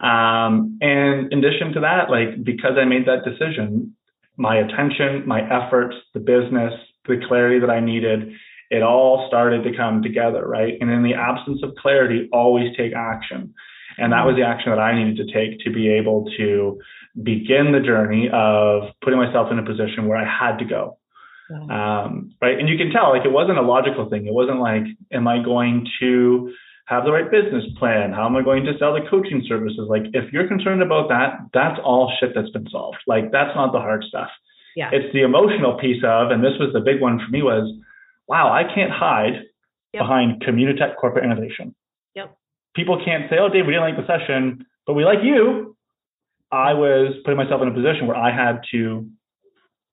Um, and in addition to that, like because I made that decision, my attention, my efforts, the business, the clarity that I needed, it all started to come together, right? And in the absence of clarity, always take action. And that was the action that I needed to take to be able to begin the journey of putting myself in a position where I had to go. Um, right. And you can tell, like, it wasn't a logical thing. It wasn't like, am I going to have the right business plan? How am I going to sell the coaching services? Like, if you're concerned about that, that's all shit that's been solved. Like, that's not the hard stuff. Yeah. It's the emotional piece of, and this was the big one for me was, wow, I can't hide yep. behind Communitech corporate innovation. Yep. People can't say, oh, Dave, we didn't like the session, but we like you. I was putting myself in a position where I had to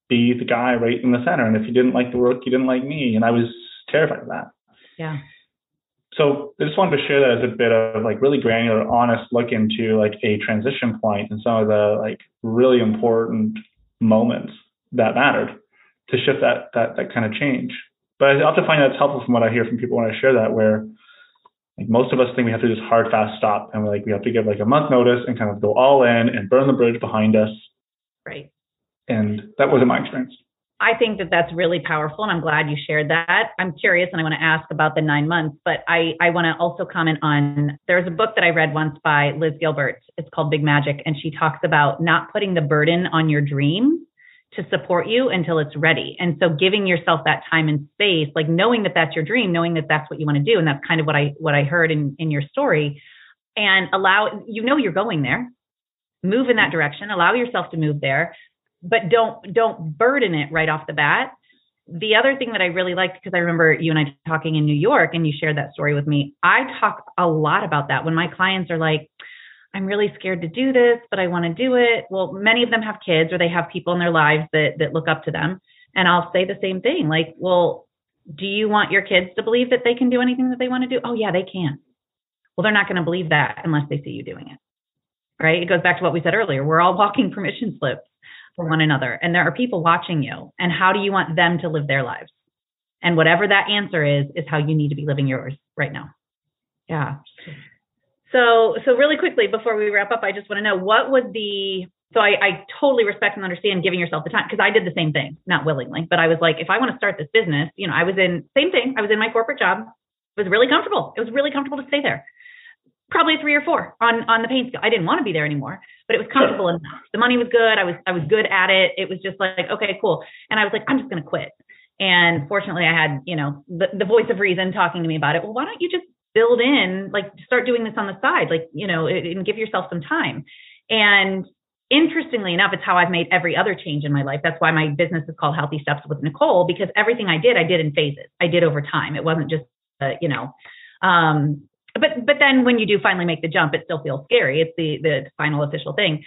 be the guy right in the center. And if you didn't like the work, you didn't like me. And I was terrified of that. Yeah. So I just wanted to share that as a bit of like really granular, honest look into like a transition point and some of the like really important moments that mattered to shift that that that kind of change. But I often find that's helpful from what I hear from people when I share that, where like most of us think we have to just hard fast stop and we're like we have to give like a month notice and kind of go all in and burn the bridge behind us. Right. And that wasn't my experience. I think that that's really powerful, and I'm glad you shared that. I'm curious, and I want to ask about the nine months, but I I want to also comment on. There's a book that I read once by Liz Gilbert. It's called Big Magic, and she talks about not putting the burden on your dream to support you until it's ready. And so giving yourself that time and space, like knowing that that's your dream, knowing that that's what you want to do. And that's kind of what I, what I heard in, in your story and allow, you know, you're going there, move in that direction, allow yourself to move there, but don't, don't burden it right off the bat. The other thing that I really liked, because I remember you and I talking in New York and you shared that story with me. I talk a lot about that when my clients are like, I'm really scared to do this, but I want to do it. Well, many of them have kids or they have people in their lives that that look up to them. And I'll say the same thing. Like, well, do you want your kids to believe that they can do anything that they want to do? Oh yeah, they can. Well, they're not going to believe that unless they see you doing it. Right? It goes back to what we said earlier. We're all walking permission slips for one another and there are people watching you. And how do you want them to live their lives? And whatever that answer is is how you need to be living yours right now. Yeah. So, so really quickly before we wrap up, I just want to know what was the so I, I totally respect and understand giving yourself the time because I did the same thing, not willingly, but I was like, if I want to start this business, you know, I was in same thing. I was in my corporate job. It was really comfortable. It was really comfortable to stay there. Probably three or four on on the pain scale. I didn't want to be there anymore, but it was comfortable sure. enough. The money was good. I was I was good at it. It was just like okay, cool. And I was like, I'm just gonna quit. And fortunately, I had you know the, the voice of reason talking to me about it. Well, why don't you just build in like start doing this on the side like you know and give yourself some time. And interestingly enough it's how i've made every other change in my life. That's why my business is called healthy steps with nicole because everything i did i did in phases. I did over time. It wasn't just uh, you know um but but then when you do finally make the jump it still feels scary. It's the the final official thing.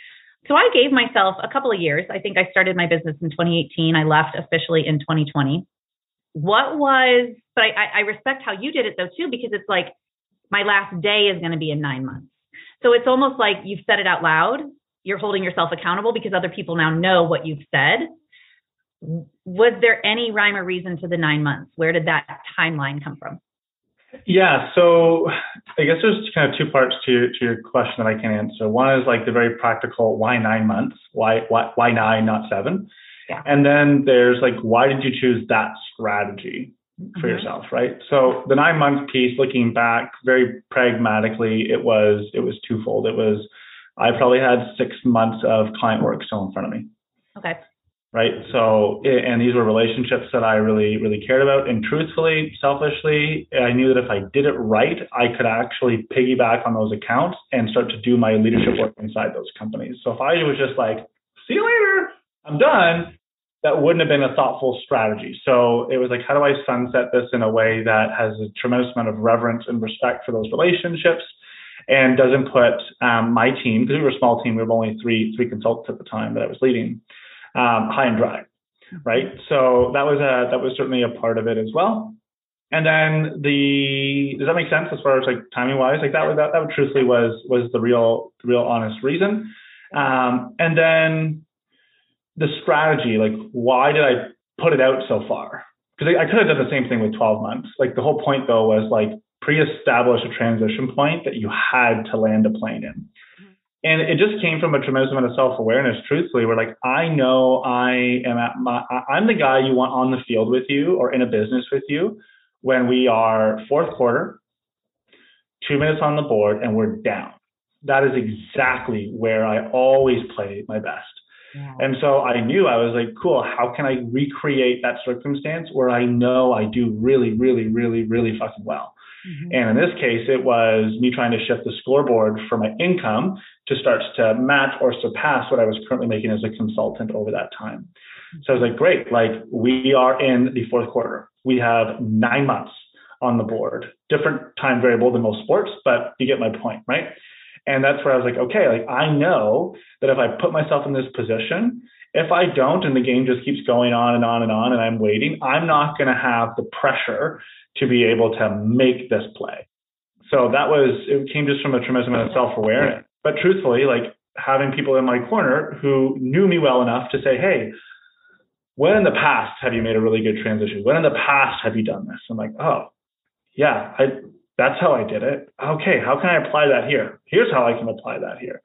So i gave myself a couple of years. I think i started my business in 2018 i left officially in 2020 what was, but I, I respect how you did it though too, because it's like my last day is going to be in nine months. So it's almost like you've said it out loud. You're holding yourself accountable because other people now know what you've said. Was there any rhyme or reason to the nine months? Where did that timeline come from? Yeah, so I guess there's kind of two parts to to your question that I can answer. One is like the very practical, why nine months? Why why why nine, not seven? Yeah. And then there's like, why did you choose that strategy for Mhm. yourself, right? So the nine month piece, looking back very pragmatically, it was it was twofold. It was I probably had six months of client work still in front of me Okay. right? So, and these were relationships that I really, really cared about. And truthfully, selfishly, I knew that if I did it right, I could actually piggyback on those accounts and start to do my leadership work inside those companies. So if I was just like, see you later, I'm done, that wouldn't have been a thoughtful strategy. So it was like, how do I sunset this in a way that has a tremendous amount of reverence and respect for those relationships? And doesn't put um, my team, because we were a small team, we were only three three consultants at the time that I was leading, um, high and dry, right? So that was a that was certainly a part of it as well. And then the does that make sense as far as like timing wise? Like that was that, that truthfully was was the real the real honest reason. Um, and then the strategy, like why did I put it out so far? Because I, I could have done the same thing with 12 months. Like the whole point though was like pre-establish a transition point that you had to land a plane in. Mm-hmm. And it just came from a tremendous amount of self-awareness, truthfully, where like I know I am at my I'm the guy you want on the field with you or in a business with you when we are fourth quarter, two minutes on the board, and we're down. That is exactly where I always play my best. And so I knew I was like, cool, how can I recreate that circumstance where I know I do really, really, really, really fucking well? Mhm. And in this case, it was me trying to shift the scoreboard for my income to start to match or surpass what I was currently making as a consultant over that time. So I was like, great, like we are in the fourth quarter. We have nine months on the board, different time variable than most sports, but you get my point, right? And that's where I was like, okay, like I know that if I put myself in this position, if I don't and the game just keeps going on and on and on and I'm waiting, I'm not going to have the pressure to be able to make this play. So that was, it came just from a tremendous amount of self awareness. But truthfully, like having people in my corner who knew me well enough to say, hey, when in the past have you made a really good transition? When in the past have you done this? I'm like, oh, yeah, I, that's how I did it. Okay, how can I apply that here? Here's how I can apply that here.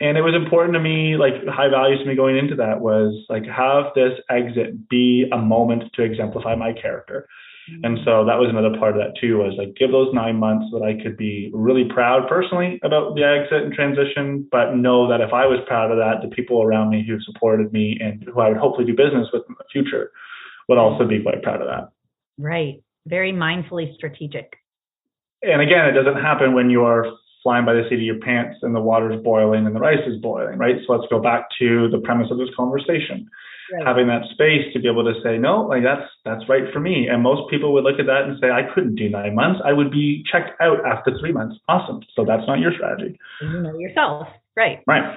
And it was important to me, like high values to me going into that was like have this exit be a moment to exemplify my character. Mm-hmm. And so that was another part of that too, was like give those nine months that I could be really proud personally about the exit and transition, but know that if I was proud of that, the people around me who supported me and who I would hopefully do business with in the future would also be quite proud of that. Right. Very mindfully strategic. And again, it doesn't happen when you are flying by the seat of your pants and the water's boiling and the rice is boiling, right? So let's go back to the premise of this conversation. Right. Having that space to be able to say, no, like that's that's right for me. And most people would look at that and say, I couldn't do nine months. I would be checked out after three months. Awesome. So that's not your strategy. You know yourself. Right. Right.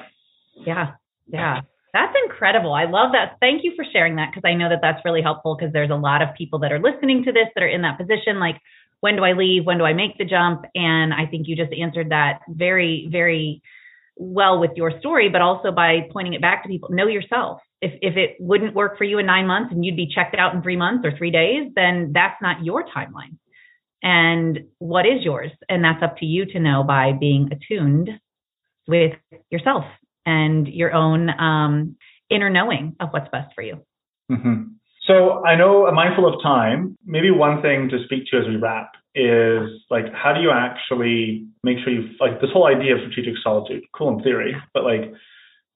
Yeah. Yeah. That's incredible. I love that. Thank you for sharing that because I know that that's really helpful because there's a lot of people that are listening to this that are in that position. Like, when do I leave? When do I make the jump? And I think you just answered that very, very well with your story, but also by pointing it back to people. Know yourself. If if it wouldn't work for you in nine months and you'd be checked out in three months or three days, then that's not your timeline. And what is yours? And that's up to you to know by being attuned with yourself and your own um, inner knowing of what's best for you. hmm So I know, uh, mindful of time, maybe one thing to speak to as we wrap is like, how do you actually make sure you like this whole idea of strategic solitude? Cool in theory, but like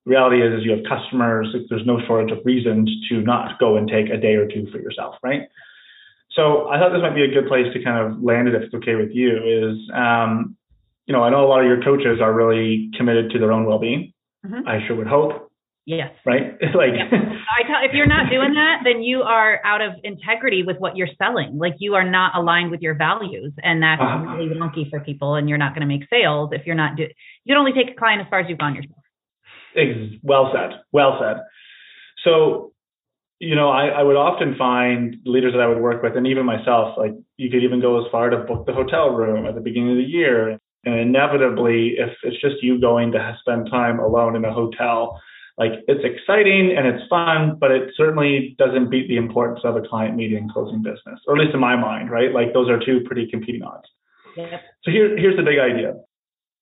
reality is, is you have customers. Like, there's no shortage of reasons to not go and take a day or two for yourself, right? So I thought this might be a good place to kind of land it if it's okay with you. Is um, you know I know a lot of your coaches are really committed to their own well-being. Mhm. I sure would hope, Yes. right? like. I tell if you're not doing that, then you are out of integrity with what you're selling. Like you are not aligned with your values, and that's Uh-huh. really wonky for people. And you're not going to make sales if you're not do. You can only take a client as far as you've gone yourself. Ex- Well said. Well said. So, you know, I, I would often find leaders that I would work with, and even myself, like you could even go as far to book the hotel room at the beginning of the year. And inevitably, if it's just you going to spend time alone in a hotel, like it's exciting and it's fun, but it certainly doesn't beat the importance of a client meeting and closing business, or at least in my mind, right? Like those are two pretty competing odds. So here, here's the big idea: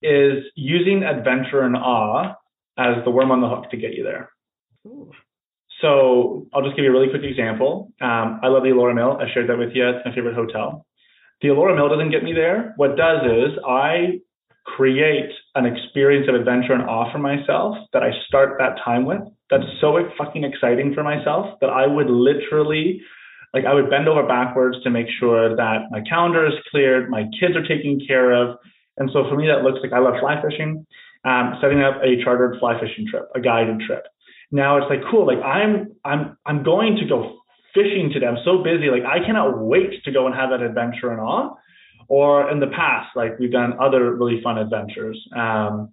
is using adventure and awe as the worm on the hook to get you there. Ooh. So I'll just give you a really quick example. Um, I love the Laura Mill. I shared that with you. It's my favorite hotel. The Alora Mill doesn't get me there. What does is I create an experience of adventure and awe for myself that I start that time with. That's so fucking exciting for myself that I would literally, like, I would bend over backwards to make sure that my calendar is cleared, my kids are taken care of. And so for me, that looks like I love fly fishing, um, setting up a chartered fly fishing trip, a guided trip. Now it's like cool, like I'm I'm I'm going to go fishing today. I'm so busy, like I cannot wait to go and have that adventure and awe or in the past, like we've done other really fun adventures, um,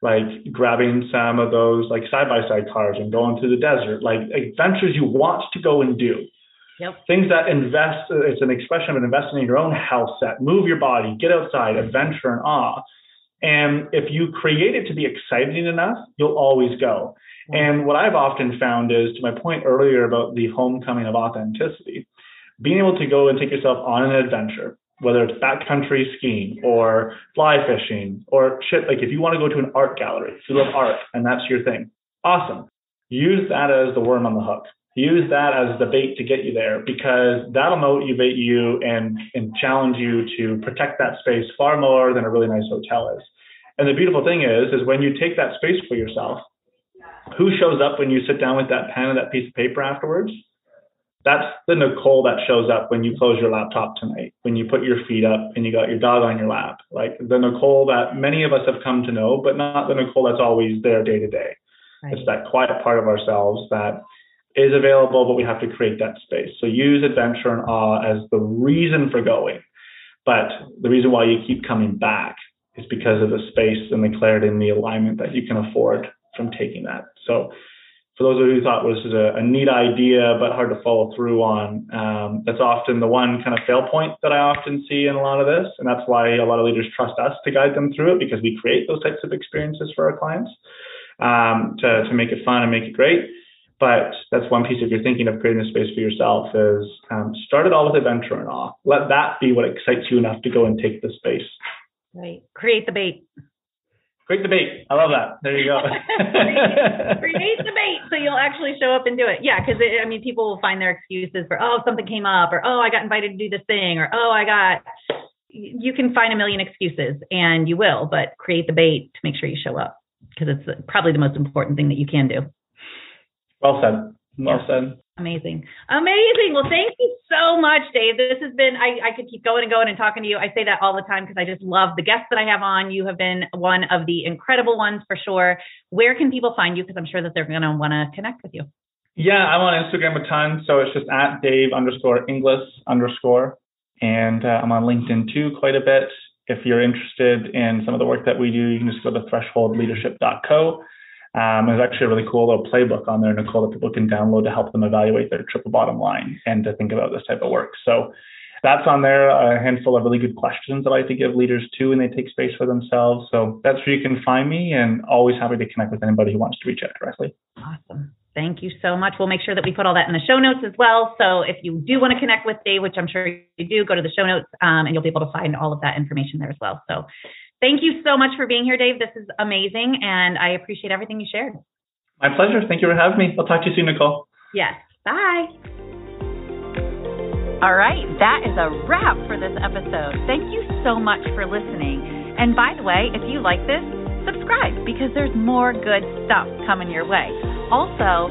like grabbing some of those like side by side cars and going to the desert, like adventures you want to go and do. Yep. Things that invest, it's an expression of investing in your own health set. Move your body, get outside, adventure and awe. And if you create it to be exciting enough, you'll always go. Mm-hmm. And what I've often found is, to my point earlier about the homecoming of authenticity, being able to go and take yourself on an adventure, whether it's backcountry skiing or fly fishing or shit, like if you want to go to an art gallery, if you love art and that's your thing, awesome. Use that as the worm on the hook. Use that as the bait to get you there because that'll motivate you and, and challenge you to protect that space far more than a really nice hotel is. And the beautiful thing is, is when you take that space for yourself, who shows up when you sit down with that pen and that piece of paper afterwards? That's the Nicole that shows up when you close your laptop tonight, when you put your feet up and you got your dog on your lap. Like the Nicole that many of us have come to know, but not the Nicole that's always there day to day. It's that quiet part of ourselves that is available, but we have to create that space. So use adventure and awe as the reason for going. But the reason why you keep coming back is because of the space and the clarity and the alignment that you can afford from taking that. So for those of you who thought this is a, a, neat idea but hard to follow through on, um, that's often the one kind of fail point that I often see in a lot of this, and that's why a lot of leaders trust us to guide them through it because we create those types of experiences for our clients um, to to make it fun and make it great. But that's one piece if you're thinking of creating a space for yourself is um, start it all with adventure and awe. Let that be what excites you enough to go and take the space. Right. Create the bait. create the bait I love that. There you go. Create debate so you'll actually show up and do it. Yeah, because I mean, people will find their excuses for oh something came up or oh I got invited to do this thing or oh I got. You can find a million excuses and you will, but create the bait to make sure you show up because it's probably the most important thing that you can do. Well said. Well said. Amazing. Amazing. Well, thank you so much, Dave. This has been, I, I could keep going and going and talking to you. I say that all the time because I just love the guests that I have on. You have been one of the incredible ones for sure. Where can people find you? Because I'm sure that they're going to want to connect with you. Yeah, I'm on Instagram a ton. So it's just at Dave underscore Inglis underscore. And uh, I'm on LinkedIn too quite a bit. If you're interested in some of the work that we do, you can just go to thresholdleadership.co. Um, there's actually a really cool little playbook on there, Nicole, that people can download to help them evaluate their triple bottom line and to think about this type of work. So that's on there, a handful of really good questions that I like to give leaders too when they take space for themselves. So that's where you can find me and always happy to connect with anybody who wants to reach out directly. Awesome. Thank you so much. We'll make sure that we put all that in the show notes as well. So if you do want to connect with Dave, which I'm sure you do, go to the show notes um, and you'll be able to find all of that information there as well. So Thank you so much for being here, Dave. This is amazing, and I appreciate everything you shared. My pleasure. Thank you for having me. I'll talk to you soon, Nicole. Yes. Bye. All right, that is a wrap for this episode. Thank you so much for listening. And by the way, if you like this, subscribe because there's more good stuff coming your way. Also,